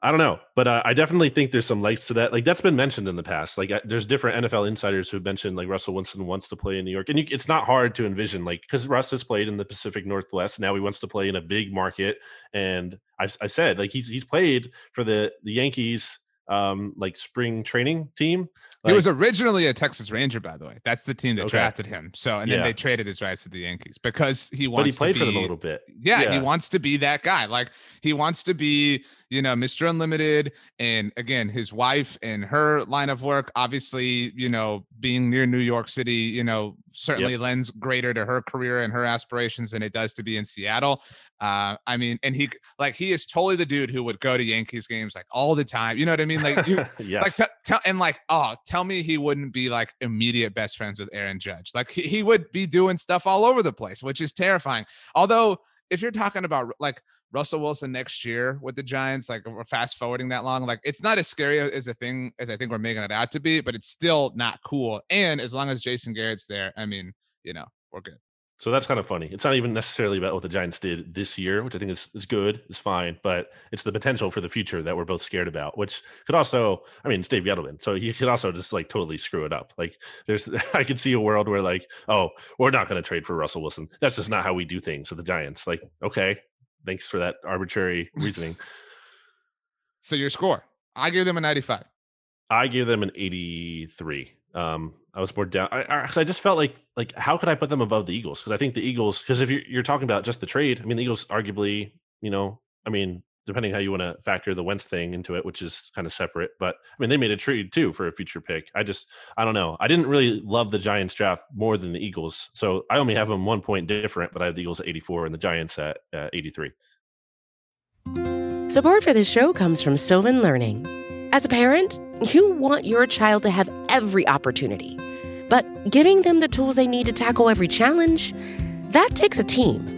I don't know, but uh, I definitely think there's some legs to that. Like that's been mentioned in the past. Like uh, there's different NFL insiders who've mentioned like Russell Wilson wants to play in New York, and you, it's not hard to envision like because Russ has played in the Pacific Northwest. Now he wants to play in a big market, and I, I said like he's he's played for the the Yankees um like spring training team. he was originally a Texas Ranger, by the way. That's the team that Okay. drafted him. So, and then Yeah. they traded his rights to the Yankees because he but wants he played to for them a little bit. Yeah, he wants to be that guy. Like he wants to be, you know, Mr. Unlimited, and again, his wife and her line of work. Obviously, you know, being near New York City, you know, certainly yep. lends greater to her career and her aspirations than it does to be in Seattle. Uh, I mean, and he like he is totally the dude who would go to Yankees games like all the time. You know what I mean? Like, you, yes. like t- tell and like, oh, tell me he wouldn't be like immediate best friends with Aaron Judge. Like he, he would be doing stuff all over the place, which is terrifying. Although, if you're talking about like Russell Wilson next year with the Giants, like we're fast forwarding that long, like it's not as scary as a thing as I think we're making it out to be, but it's still not cool. And as long as Jason Garrett's there, I mean, you know, we're good. So that's kind of funny. It's not even necessarily about what the Giants did this year, which I think is, is good, is fine, but it's the potential for the future that we're both scared about, which could also, I mean, it's Dave Gettleman. So he could also just like totally screw it up. Like there's, I could see a world where like, oh, we're not going to trade for Russell Wilson. That's just not how we do things at the Giants. Like, okay, thanks for that arbitrary reasoning. so your score, I give them a 95. I gave them an 83. Um, I was more down. I, I, I, just felt like like how could I put them above the Eagles? Because I think the Eagles. Because if you're, you're talking about just the trade, I mean the Eagles arguably, you know, I mean depending how you want to factor the Wentz thing into it, which is kind of separate. But I mean they made a trade too for a future pick. I just I don't know. I didn't really love the Giants draft more than the Eagles, so I only have them one point different. But I have the Eagles at 84 and the Giants at uh, 83. Support for this show comes from Sylvan Learning. As a parent, you want your child to have every opportunity but giving them the tools they need to tackle every challenge, that takes a team.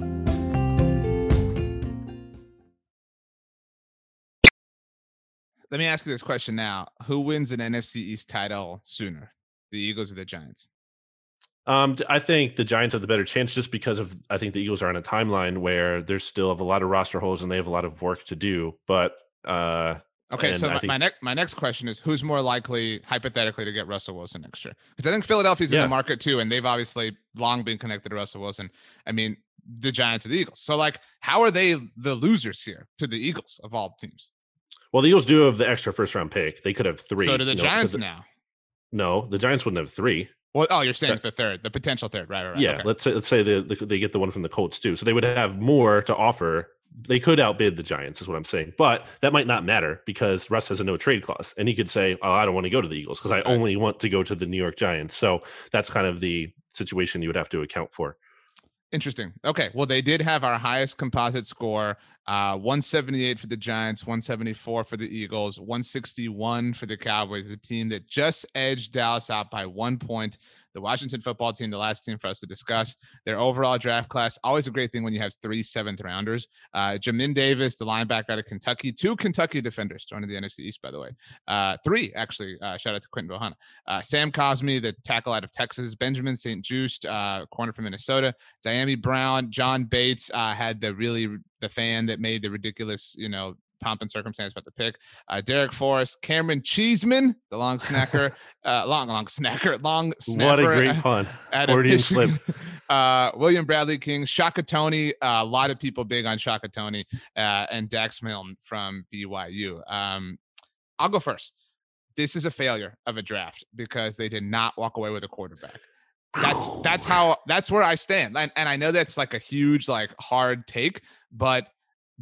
Let me ask you this question now. Who wins an NFC East title sooner, the Eagles or the Giants? Um, I think the Giants have the better chance just because of I think the Eagles are on a timeline where there's still have a lot of roster holes and they have a lot of work to do. But uh, Okay, so my, think, my next my next question is who's more likely hypothetically to get Russell Wilson next year? Because I think Philadelphia's yeah. in the market too, and they've obviously long been connected to Russell Wilson. I mean, the Giants or the Eagles. So like, how are they the losers here to the Eagles of all teams? Well, the Eagles do have the extra first round pick. They could have three. So do the Giants know, now? No, the Giants wouldn't have three. Well, oh, you're saying that, the third, the potential third, right? right, right. Yeah, okay. let's say let's say the, the, they get the one from the Colts too, so they would have more to offer they could outbid the Giants, is what I'm saying. But that might not matter because Russ has a no trade clause, and he could say, "Oh, I don't want to go to the Eagles because I only want to go to the New York Giants." So that's kind of the situation you would have to account for. Interesting. Okay. Well, they did have our highest composite score uh, 178 for the Giants, 174 for the Eagles, 161 for the Cowboys, the team that just edged Dallas out by one point the Washington football team, the last team for us to discuss. Their overall draft class, always a great thing when you have three seventh rounders. Uh, Jamin Davis, the linebacker out of Kentucky, two Kentucky defenders joining the NFC East, by the way. Uh, three, actually. Uh, shout out to Quinton Bohanna. Uh, Sam Cosmi, the tackle out of Texas. Benjamin St-Juste, uh, corner from Minnesota. Dyami Brown, John Bates uh, had the really the fan that made the ridiculous, you know, pomp and circumstance about the pick. Uh, Darrick Forrest, Camaron Cheeseman, the long snacker, uh, long long snacker, long snapper. What a great pun! Freudian slip. Uh, William Bradley King, Shaka Toney. Uh, a lot of people big on Shaka Toney uh, and Dax Milne from BYU. Um, I'll go first. This is a failure of a draft because they did not walk away with a quarterback that's that's how that's where I stand. And, and I know that's like a huge like hard take, but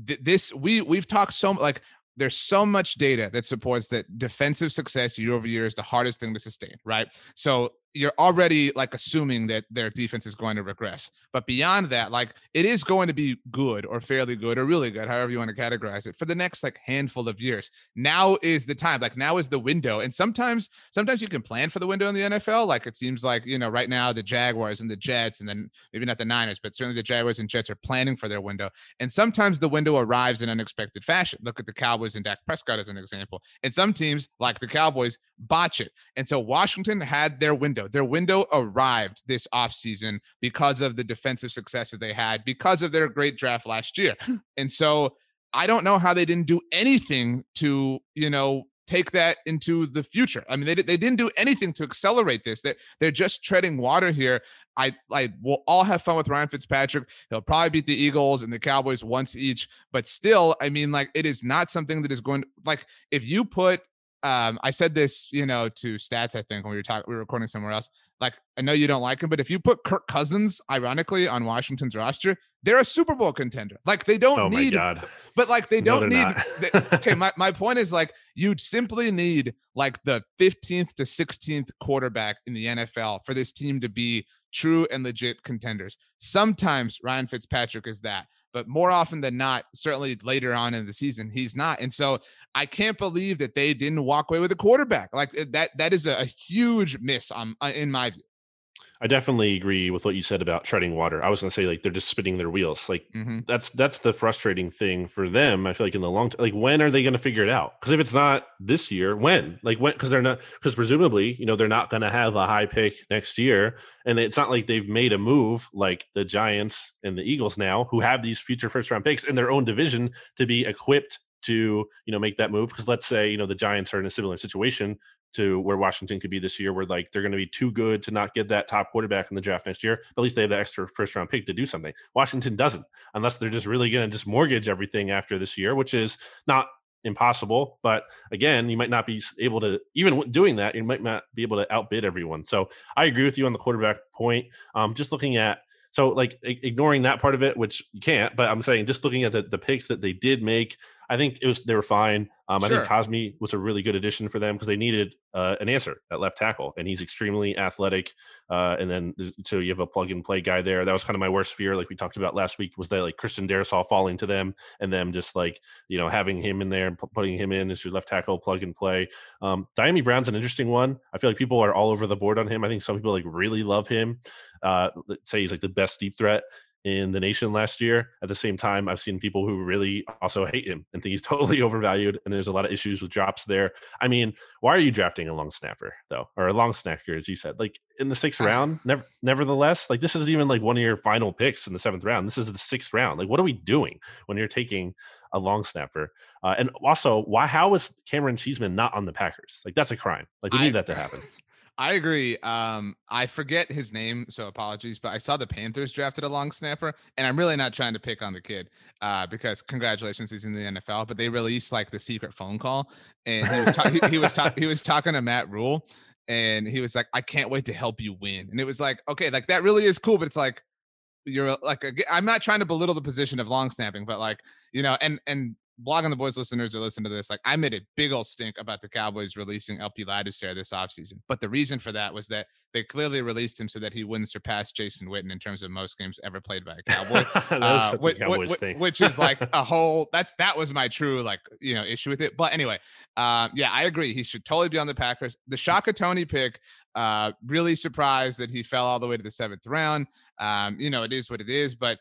th- this we we've talked so like there's so much data that supports that defensive success year over year is the hardest thing to sustain, right? So you're already like assuming that their defense is going to regress. But beyond that, like it is going to be good or fairly good or really good, however you want to categorize it, for the next like handful of years. Now is the time. Like now is the window. And sometimes, sometimes you can plan for the window in the NFL. Like it seems like you know right now the Jaguars and the Jets, and then maybe not the Niners, but certainly the Jaguars and Jets are planning for their window. And sometimes the window arrives in unexpected fashion. Look at the Cowboys and Dak Prescott as an example. And some teams, like the Cowboys, botch it. And so Washington had their window window. Their window arrived this offseason because of the defensive success that they had, because of their great draft last year. Hmm. And so I don't know how they didn't do anything to, you know, take that into the future. I mean, they, they didn't do anything to accelerate this. That they're, they're just treading water here. I I will all have fun with Ryan Fitzpatrick. He'll probably beat the Eagles and the Cowboys once each, but still, I mean, like it is not something that is going to like if you put um, I said this, you know, to stats, I think when we were talking, we were recording somewhere else. Like, I know you don't like him, but if you put Kirk Cousins, ironically, on Washington's roster, they're a Super Bowl contender. Like, they don't oh need, God. but like, they don't no, need, they, okay. My, my point is like, you'd simply need like the 15th to 16th quarterback in the NFL for this team to be true and legit contenders. Sometimes Ryan Fitzpatrick is that but more often than not, certainly later on in the season, he's not. And so I can't believe that they didn't walk away with a quarterback. Like eh, that, that is a, huge miss on, uh, in my view. I definitely agree with what you said about treading water. I was going to say like they're just spinning their wheels. Like mm-hmm. that's that's the frustrating thing for them. I feel like in the long term, like when are they going to figure it out? Because if it's not this year, when? Like when? Because they're not. Because presumably, you know, they're not going to have a high pick next year, and it's not like they've made a move like the Giants and the Eagles now, who have these future first round picks in their own division to be equipped to you know make that move because let's say you know the giants are in a similar situation to where Washington could be this year, where like they're going to be too good to not get that top quarterback in the draft next year. But at least they have that extra first round pick to do something. Washington doesn't, unless they're just really going to just mortgage everything after this year, which is not impossible. But again, you might not be able to even doing that. You might not be able to outbid everyone. So I agree with you on the quarterback point. Um, just looking at so like ignoring that part of it, which you can't, but I'm saying just looking at the, the picks that they did make, I think it was they were fine. Um, sure. I think Cosmi was a really good addition for them because they needed uh, an answer at left tackle, and he's extremely athletic. Uh, and then so you have a plug and play guy there. That was kind of my worst fear, like we talked about last week, was that like Christian Darrisaw falling to them, and them just like you know having him in there and putting him in as your left tackle, plug and play. Um, Dyami Brown's an interesting one. I feel like people are all over the board on him. I think some people like really love him. Uh, say he's like the best deep threat in the nation last year. At the same time, I've seen people who really also hate him and think he's totally overvalued. And there's a lot of issues with drops there. I mean, why are you drafting a long snapper though, or a long snacker, as you said, like in the sixth round? Never, nevertheless, like this isn't even like one of your final picks in the seventh round. This is the sixth round. Like, what are we doing when you're taking a long snapper? Uh, and also, why? How is Camaron Cheeseman not on the Packers? Like, that's a crime. Like, we need that to happen. I agree. Um, I forget his name, so apologies, but I saw the Panthers drafted a long snapper, and I'm really not trying to pick on the kid uh, because congratulations, he's in the NFL. But they released like the secret phone call, and he was, ta- he, he, was ta- he was talking to Matt Rhule, and he was like, "I can't wait to help you win," and it was like, okay, like that really is cool, but it's like you're like, I'm not trying to belittle the position of long snapping, but like you know, and and Blogging the Boys listeners are listening to this, like I made a big old stink about the Cowboys releasing LP Ladouceur this offseason. But the reason for that was that they clearly released him so that he wouldn't surpass Jason Witten in terms of most games ever played by a Cowboy. uh, which, Cowboys which, which, is like a whole that's that was my true like you know issue with it. But anyway, uh, yeah, I agree. He should totally be on the Packers. The Shaka Toney pick, uh, really surprised that he fell all the way to the seventh round. Um, you know, it is what it is, but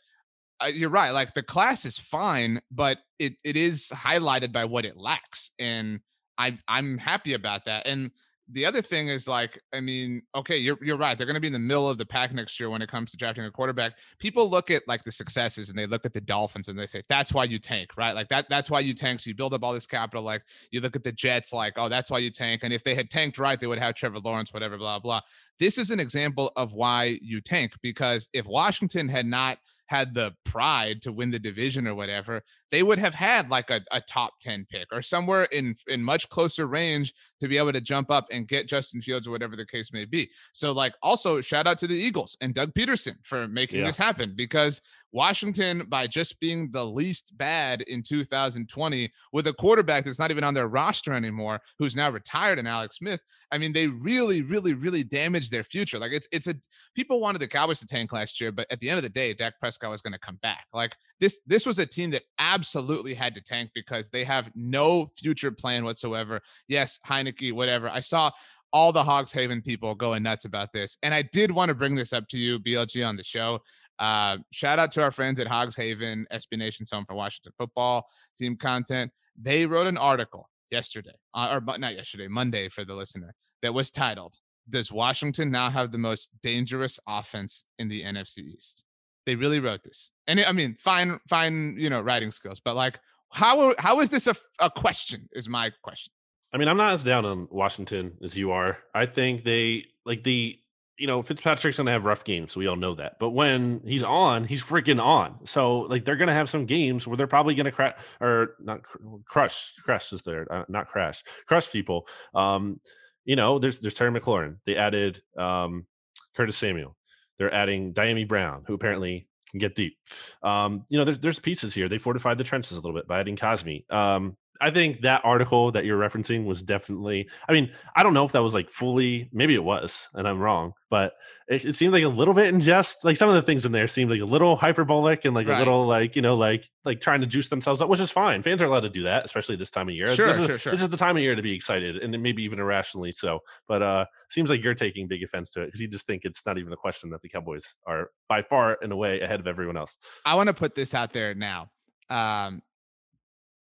you're right. Like the class is fine, but it it is highlighted by what it lacks, and I I'm happy about that. And the other thing is like, I mean, okay, you're you're right. They're going to be in the middle of the pack next year when it comes to drafting a quarterback. People look at like the successes and they look at the Dolphins and they say that's why you tank, right? Like that that's why you tank. So you build up all this capital. Like you look at the Jets, like oh that's why you tank. And if they had tanked right, they would have Trevor Lawrence, whatever, blah blah. This is an example of why you tank because if Washington had not had the pride to win the division or whatever, they would have had like a, a top 10 pick or somewhere in in much closer range to be able to jump up and get Justin Fields or whatever the case may be. So like also shout out to the Eagles and Doug Pederson for making yeah. this happen because Washington, by just being the least bad in 2020 with a quarterback that's not even on their roster anymore, who's now retired and Alex Smith, I mean, they really, really, really damaged their future. Like it's it's a people wanted the Cowboys to tank last year, but at the end of the day, Dak Prescott was going to come back. Like this, this was a team that absolutely had to tank because they have no future plan whatsoever. Yes, Heinicke, whatever. I saw all the Hogs Haven people going nuts about this. And I did want to bring this up to you, BLG, on the show. Uh, shout out to our friends at Hogs Haven, SB Nation's home for Washington football team content. They wrote an article yesterday, uh, or not yesterday, Monday for the listener, that was titled, Does Washington now have the most dangerous offense in the NFC East? They really wrote this. And I mean, fine, fine, you know, writing skills, but like, how, how is this a, a question? Is my question. I mean, I'm not as down on Washington as you are. I think they like the you know, Fitzpatrick's to have rough games. We all know that. But when he's on, he's freaking on. So, like, they're to have some games where they're probably to crash or not cr- crush. Crush is there, uh, not crash. Crush people. Um, you know, there's there's Terry McLaurin. They added um, Curtis Samuel. They're adding Dyami Brown, who apparently can get deep. Um, you know, there's there's pieces here. They fortified the trenches a little bit by adding Cosmi. Um, I think that article that you're referencing was definitely. I mean, I don't know if that was like fully. Maybe it was, and I'm wrong. But it, it seemed like a little bit in jest. Like some of the things in there seemed like a little hyperbolic and like right. a little like you know like like trying to juice themselves up, which is fine. Fans are allowed to do that, especially this time of year. Sure, this is, sure, sure. This is the time of year to be excited, and maybe even irrationally so. But uh seems like you're taking big offense to it because you just think it's not even a question that the Cowboys are by far and away ahead of everyone else. I want to put this out there now. Um,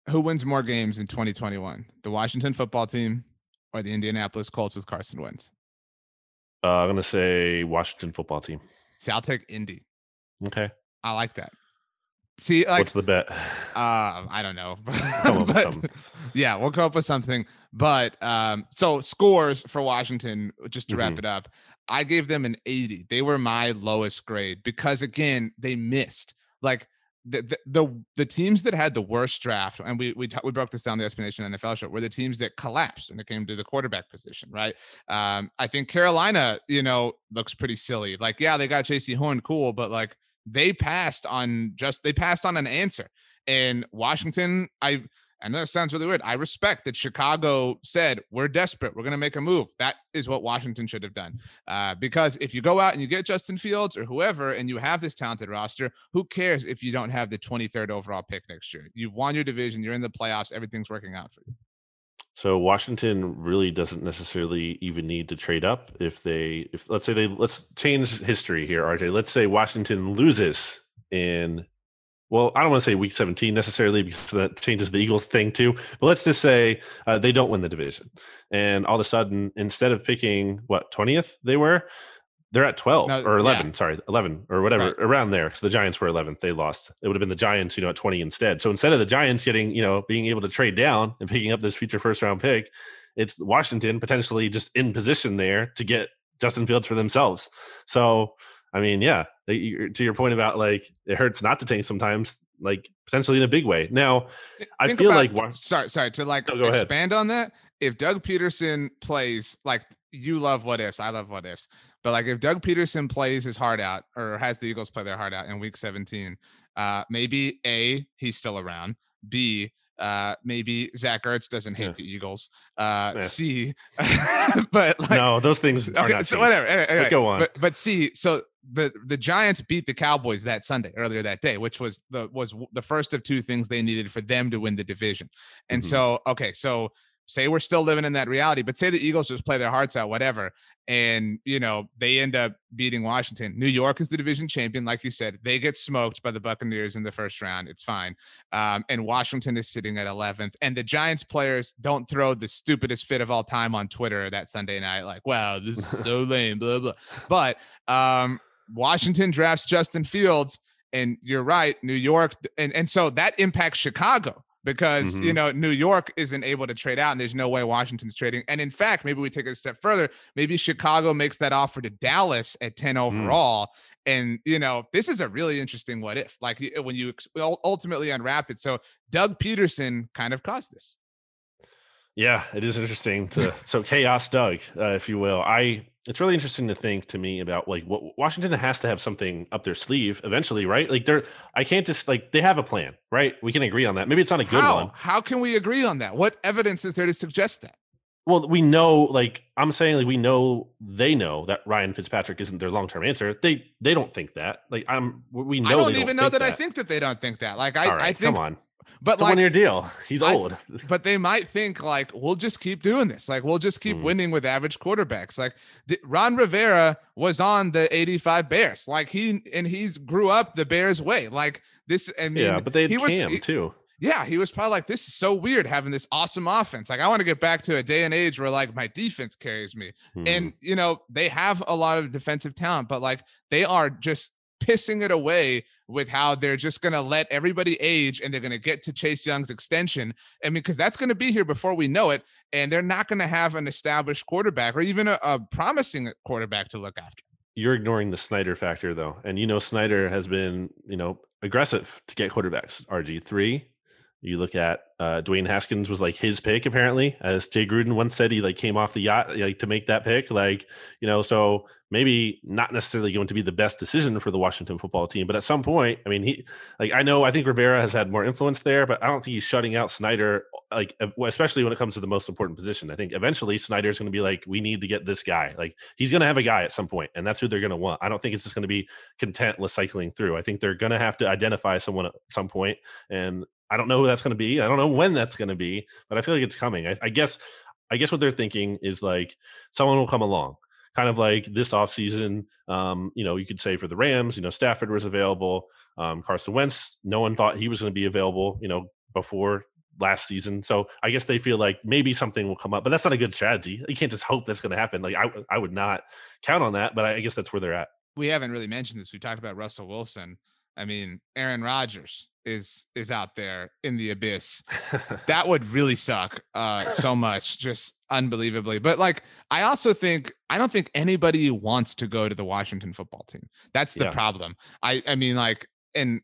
who wins more games in 2021, the Washington football team or the Indianapolis Colts with Carson Wentz? Uh, I'm gonna say Washington football team. See, I'll take Indy. Okay, I like that. See, like, what's the bet? Uh, I don't know. but, yeah, we'll come up with something. But um, so scores for Washington, just to mm-hmm. wrap it up, I gave them an 80. They were my lowest grade because again, they missed. Like the, the, the teams that had the worst draft, and we we t- we broke this down the explanation NFL show, were the teams that collapsed when it came to the quarterback position, right? Um, I think Carolina, you know, looks pretty silly. Like, yeah, they got Jaycee Horn, cool, but like they passed on just they passed on an answer. And Washington, I I know that sounds really weird. I respect that Chicago said, we're desperate. We're going to make a move. That is what Washington should have done. Uh, because if you go out and you get Justin Fields or whoever, and you have this talented roster, who cares if you don't have the 23rd overall pick next year? You've won your division. You're in the playoffs. Everything's working out for you. So Washington really doesn't necessarily even need to trade up if they if let's say they let's change history here, RJ. Let's say Washington loses in well, I don't want to say week 17 necessarily because that changes the Eagles thing too. But let's just say uh, they don't win the division. And all of a sudden, instead of picking what 20th they were, they're at 12 no, or 11, yeah. sorry, 11 or whatever, right. around there. Because the Giants were 11th, they lost. It would have been the Giants, you know, at 20 instead. So instead of the Giants getting, you know, being able to trade down and picking up this future first round pick, it's Washington potentially just in position there to get Justin Fields for themselves. So I mean, yeah, to your point about like it hurts not to tank sometimes, like potentially in a big way. Now, Think I feel about, like sorry, sorry to like no, expand ahead. on that. If Doug Pederson plays like you love what ifs, I love what ifs, but like if Doug Pederson plays his heart out or has the Eagles play their heart out in Week 17, uh, maybe a he's still around. B uh, maybe Zach Ertz doesn't hate yeah. the Eagles. Uh, yeah. C, but like, no, those things. are okay, so whatever. Anyway, anyway, go on. But, but see, so the the Giants beat the Cowboys that Sunday earlier that day, which was the was the first of two things they needed for them to win the division. And mm-hmm. so, okay, so say we're still living in that reality, but say the Eagles just play their hearts out, whatever, and you know they end up beating Washington. New York is the division champion, like you said. They get smoked by the Buccaneers in the first round. It's fine, um, and Washington is sitting at 11th. And the Giants players don't throw the stupidest fit of all time on Twitter that Sunday night, like, "Wow, this is so lame," blah blah. But um, Washington drafts Justin Fields. And you're right, New York, and, and so that impacts Chicago because mm-hmm. you know New York isn't able to trade out, and there's no way Washington's trading. And in fact, maybe we take it a step further. Maybe Chicago makes that offer to Dallas at 10 mm. overall, mm. And you know, this is a really interesting what if. Like when you ultimately unwrap it. So Doug Pederson kind of caused this. Yeah, it is interesting to so chaos Doug, uh, if you will. I it's really interesting to think to me about like what Washington has to have something up their sleeve eventually, right? Like they're I can't just like they have a plan, right? We can agree on that. Maybe it's not a good How? one. How can we agree on that? What evidence is there to suggest that? Well, we know, like I'm saying, like we know they know that Ryan Fitzpatrick isn't their long term answer. They they don't think that. Like I'm, we know. I don't even don't know that, that, I think that they don't think that. Like I, I think. Come on. But it's like, one year deal. He's I, old. But they might think like we'll just keep doing this. Like we'll just keep mm. winning with average quarterbacks. Like the, Ron Rivera was on the 85 Bears. Like he and he's grew up the Bears way. Like this. I mean, yeah, but they had he Cam was, too yeah, he was probably like, this is so weird having this awesome offense. Like, I want to get back to a day and age where like my defense carries me. Hmm. And, you know, they have a lot of defensive talent, but like they are just pissing it away with how they're just going to let everybody age and they're going to get to Chase Young's extension. I mean, because that's going to be here before we know it. And they're not going to have an established quarterback or even a, a promising quarterback to look after. You're ignoring the Snyder factor, though. And, you know, Snyder has been, you know, aggressive to get quarterbacks. RG3, you look at uh, Dwayne Haskins was like his pick apparently, as Jay Gruden once said. He like came off the yacht like to make that pick, like you know. So maybe not necessarily going to be the best decision for the Washington football team, but at some point, I mean, he like I know I think Rivera has had more influence there, but I don't think he's shutting out Snyder. Like especially when it comes to the most important position, I think eventually Snyder's going to be like, we need to get this guy. Like he's going to have a guy at some point, and that's who they're going to want. I don't think it's just going to be content with cycling through. I think they're going to have to identify someone at some point, and I don't know who that's going to be. I don't know when that's going to be, but I feel like it's coming. I, I, guess, I guess what they're thinking is like someone will come along, kind of like this offseason. Um, you know, you could say for the Rams, you know, Stafford was available. Um, Carson Wentz, no one thought he was going to be available, you know, before last season. So I guess they feel like maybe something will come up, but that's not a good strategy. You can't just hope that's going to happen. Like I, I would not count on that, but I guess that's where they're at. We haven't really mentioned this. We talked about Russell Wilson. I mean, Aaron Rodgers is is out there in the abyss. that would really suck uh so much, just unbelievably. But like I also think I don't think anybody wants to go to the Washington football team. That's the yeah. problem. I I mean like and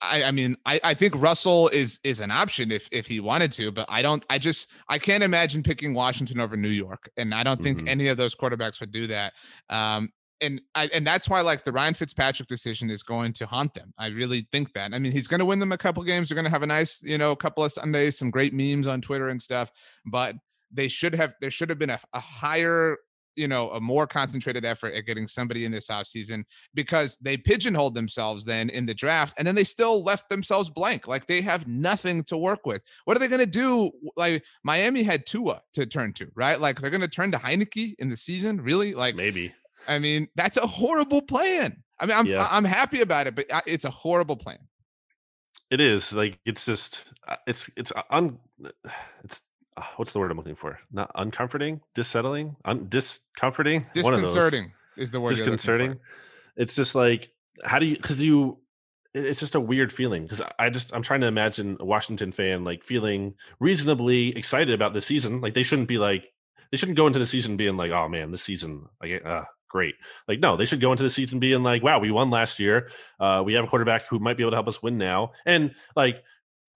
I, I mean I, I think Russell is is an option if if he wanted to, but I don't I just I can't imagine picking Washington over New York. And I don't think mm-hmm. any of those quarterbacks would do that. Um and I, and that's why like the Ryan Fitzpatrick decision is going to haunt them. I really think that. I mean, he's going to win them a couple games. They're going to have a nice, you know, a couple of Sundays, some great memes on Twitter and stuff. But they should have there should have been a, a higher, you know, a more concentrated effort at getting somebody in this offseason because they pigeonholed themselves then in the draft and then they still left themselves blank. Like they have nothing to work with. What are they going to do? Like Miami had Tua to turn to, right? Like they're going to turn to Heinicke in the season, really? Like maybe I mean, that's a horrible plan. I mean, I'm yeah. I'm happy about it, but it's a horrible plan. It is like it's just uh, it's it's uh, un it's uh, what's the word I'm looking for? Not uncomforting, dissettling, un, discomforting, disconcerting is the word. Disconcerting. It's just like how do you because you it's just a weird feeling because I just I'm trying to imagine a Washington fan like feeling reasonably excited about the season. Like they shouldn't be like they shouldn't go into the season being like, oh man, this season like uh, great. Like, no, they should go into the season being like, wow, we won last year. Uh, we have a quarterback who might be able to help us win now. And like,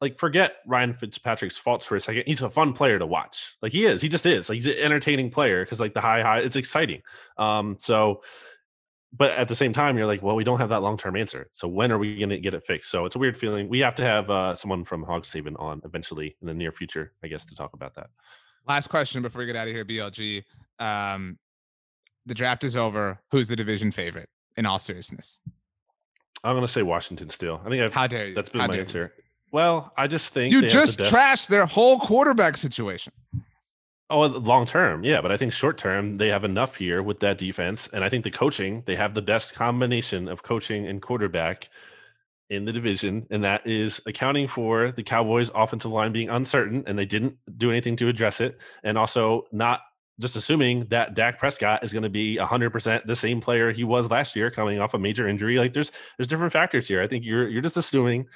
like forget Ryan Fitzpatrick's faults for a second. He's a fun player to watch. Like he is. He just is. Like he's an entertaining player because like the high high, it's exciting. Um, so but at the same time, you're like, well, we don't have that long term answer. So when are we going to get it fixed? So it's a weird feeling. We have to have uh, someone from Hogs Haven on eventually in the near future, I guess, to talk about that. Last question before we get out of here, BLG. Um, the draft is over. Who's the division favorite? In all seriousness, I'm going to say Washington. Still, I think I've, how dare you? That's been how my answer. You? Well, I just think you just the trashed their whole quarterback situation. Oh, long term, yeah, but I think short term they have enough here with that defense, and I think the coaching they have the best combination of coaching and quarterback in the division, and that is accounting for the Cowboys' offensive line being uncertain, and they didn't do anything to address it, and also not just assuming that Dak Prescott is going to be 100% the same player he was last year coming off a major injury like there's there's different factors here i think you're you're just assuming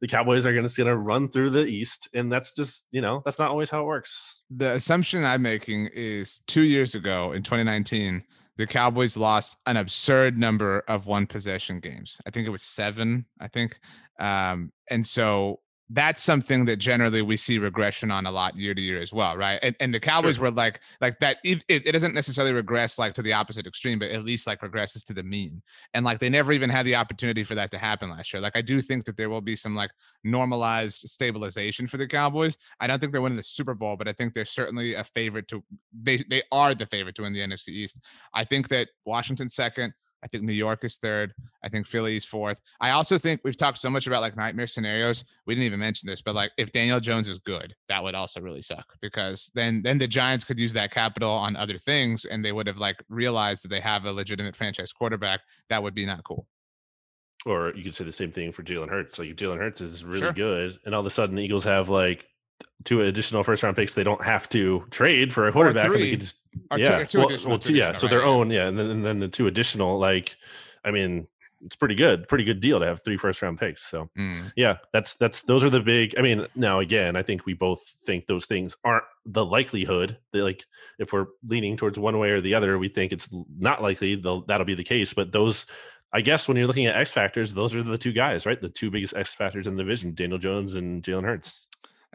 the cowboys are going to going to run through the east and that's just you know that's not always how it works the assumption i'm making is 2 years ago in 2019 the Cowboys lost an absurd number of one possession games. I think it was seven, I think. Um, and so that's something that generally we see regression on a lot year to year as well, right? And, and the Cowboys sure. were like like that. It, it, doesn't necessarily regress like to the opposite extreme, but at least like regresses to the mean. And like they never even had the opportunity for that to happen last year. Like I do think that there will be some like normalized stabilization for the Cowboys. I don't think they're winning the Super Bowl, but I think they're certainly a favorite to. They they are the favorite to win the NFC East. I think that Washington second. I think New York is third. I think Philly is fourth. I also think we've talked so much about like nightmare scenarios. We didn't even mention this, but like if Daniel Jones is good, that would also really suck because then then the Giants could use that capital on other things and they would have like realized that they have a legitimate franchise quarterback. That would be not cool. Or you could say the same thing for Jalen Hurts. Like if Jalen Hurts is really sure. good, and all of a sudden the Eagles have like two additional first round picks they don't have to trade for a quarterback. Or they just, yeah, two, two well, well, two, yeah. So their right? own, yeah, and then and then the two additional, like, I mean, it's pretty good, pretty good deal to have three first round picks. So mm. yeah, that's that's those are the big. I mean, now again, I think we both think those things aren't the likelihood. That like if we're leaning towards one way or the other, we think it's not likely that'll be the case. But those I guess when you're looking at X factors, those are the two guys, right? The two biggest X factors in the division: Daniel Jones and Jalen Hurts.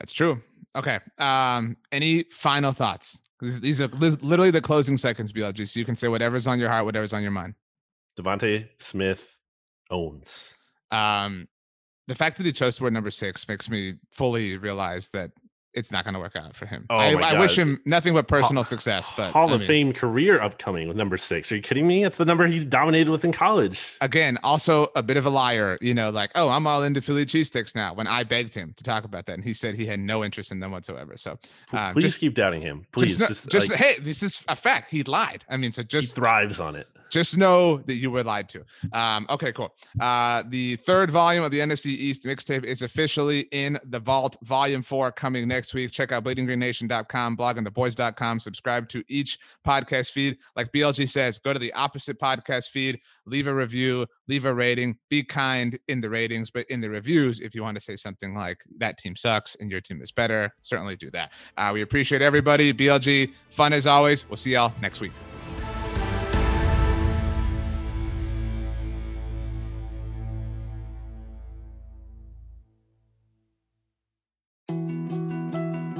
That's true. Okay. Um, any final thoughts? These are literally the closing seconds, BLG. So you can say whatever's on your heart, whatever's on your mind. DeVonta Smith owns. Um, the fact that he chose to wear number six makes me fully realize that it's not going to work out for him. Oh I, I, wish him nothing but personal Hall, success. But Hall I of Fame career upcoming with number six. Are you kidding me? It's the number he's dominated with in college. Again, also a bit of a liar. You know, like oh, I'm all into Philly cheesesteaks now. When I begged him to talk about that, and he said he had no interest in them whatsoever. So um, please just, keep doubting him. Please, just, just, just like, hey, this is a fact. He lied. I mean, so just he thrives on it just know that you were lied to. Um, okay, cool. Uh, the third volume of the NFC East mixtape is officially in the vault. Volume four coming next week. Check out bleedinggreennation.com, bloggingtheboys.com. Subscribe to each podcast feed. Like BLG says, go to the opposite podcast feed, leave a review, leave a rating. Be kind in the ratings, but in the reviews, if you want to say something like that team sucks and your team is better, certainly do that. Uh, we appreciate everybody. BLG, fun as always. We'll see y'all next week.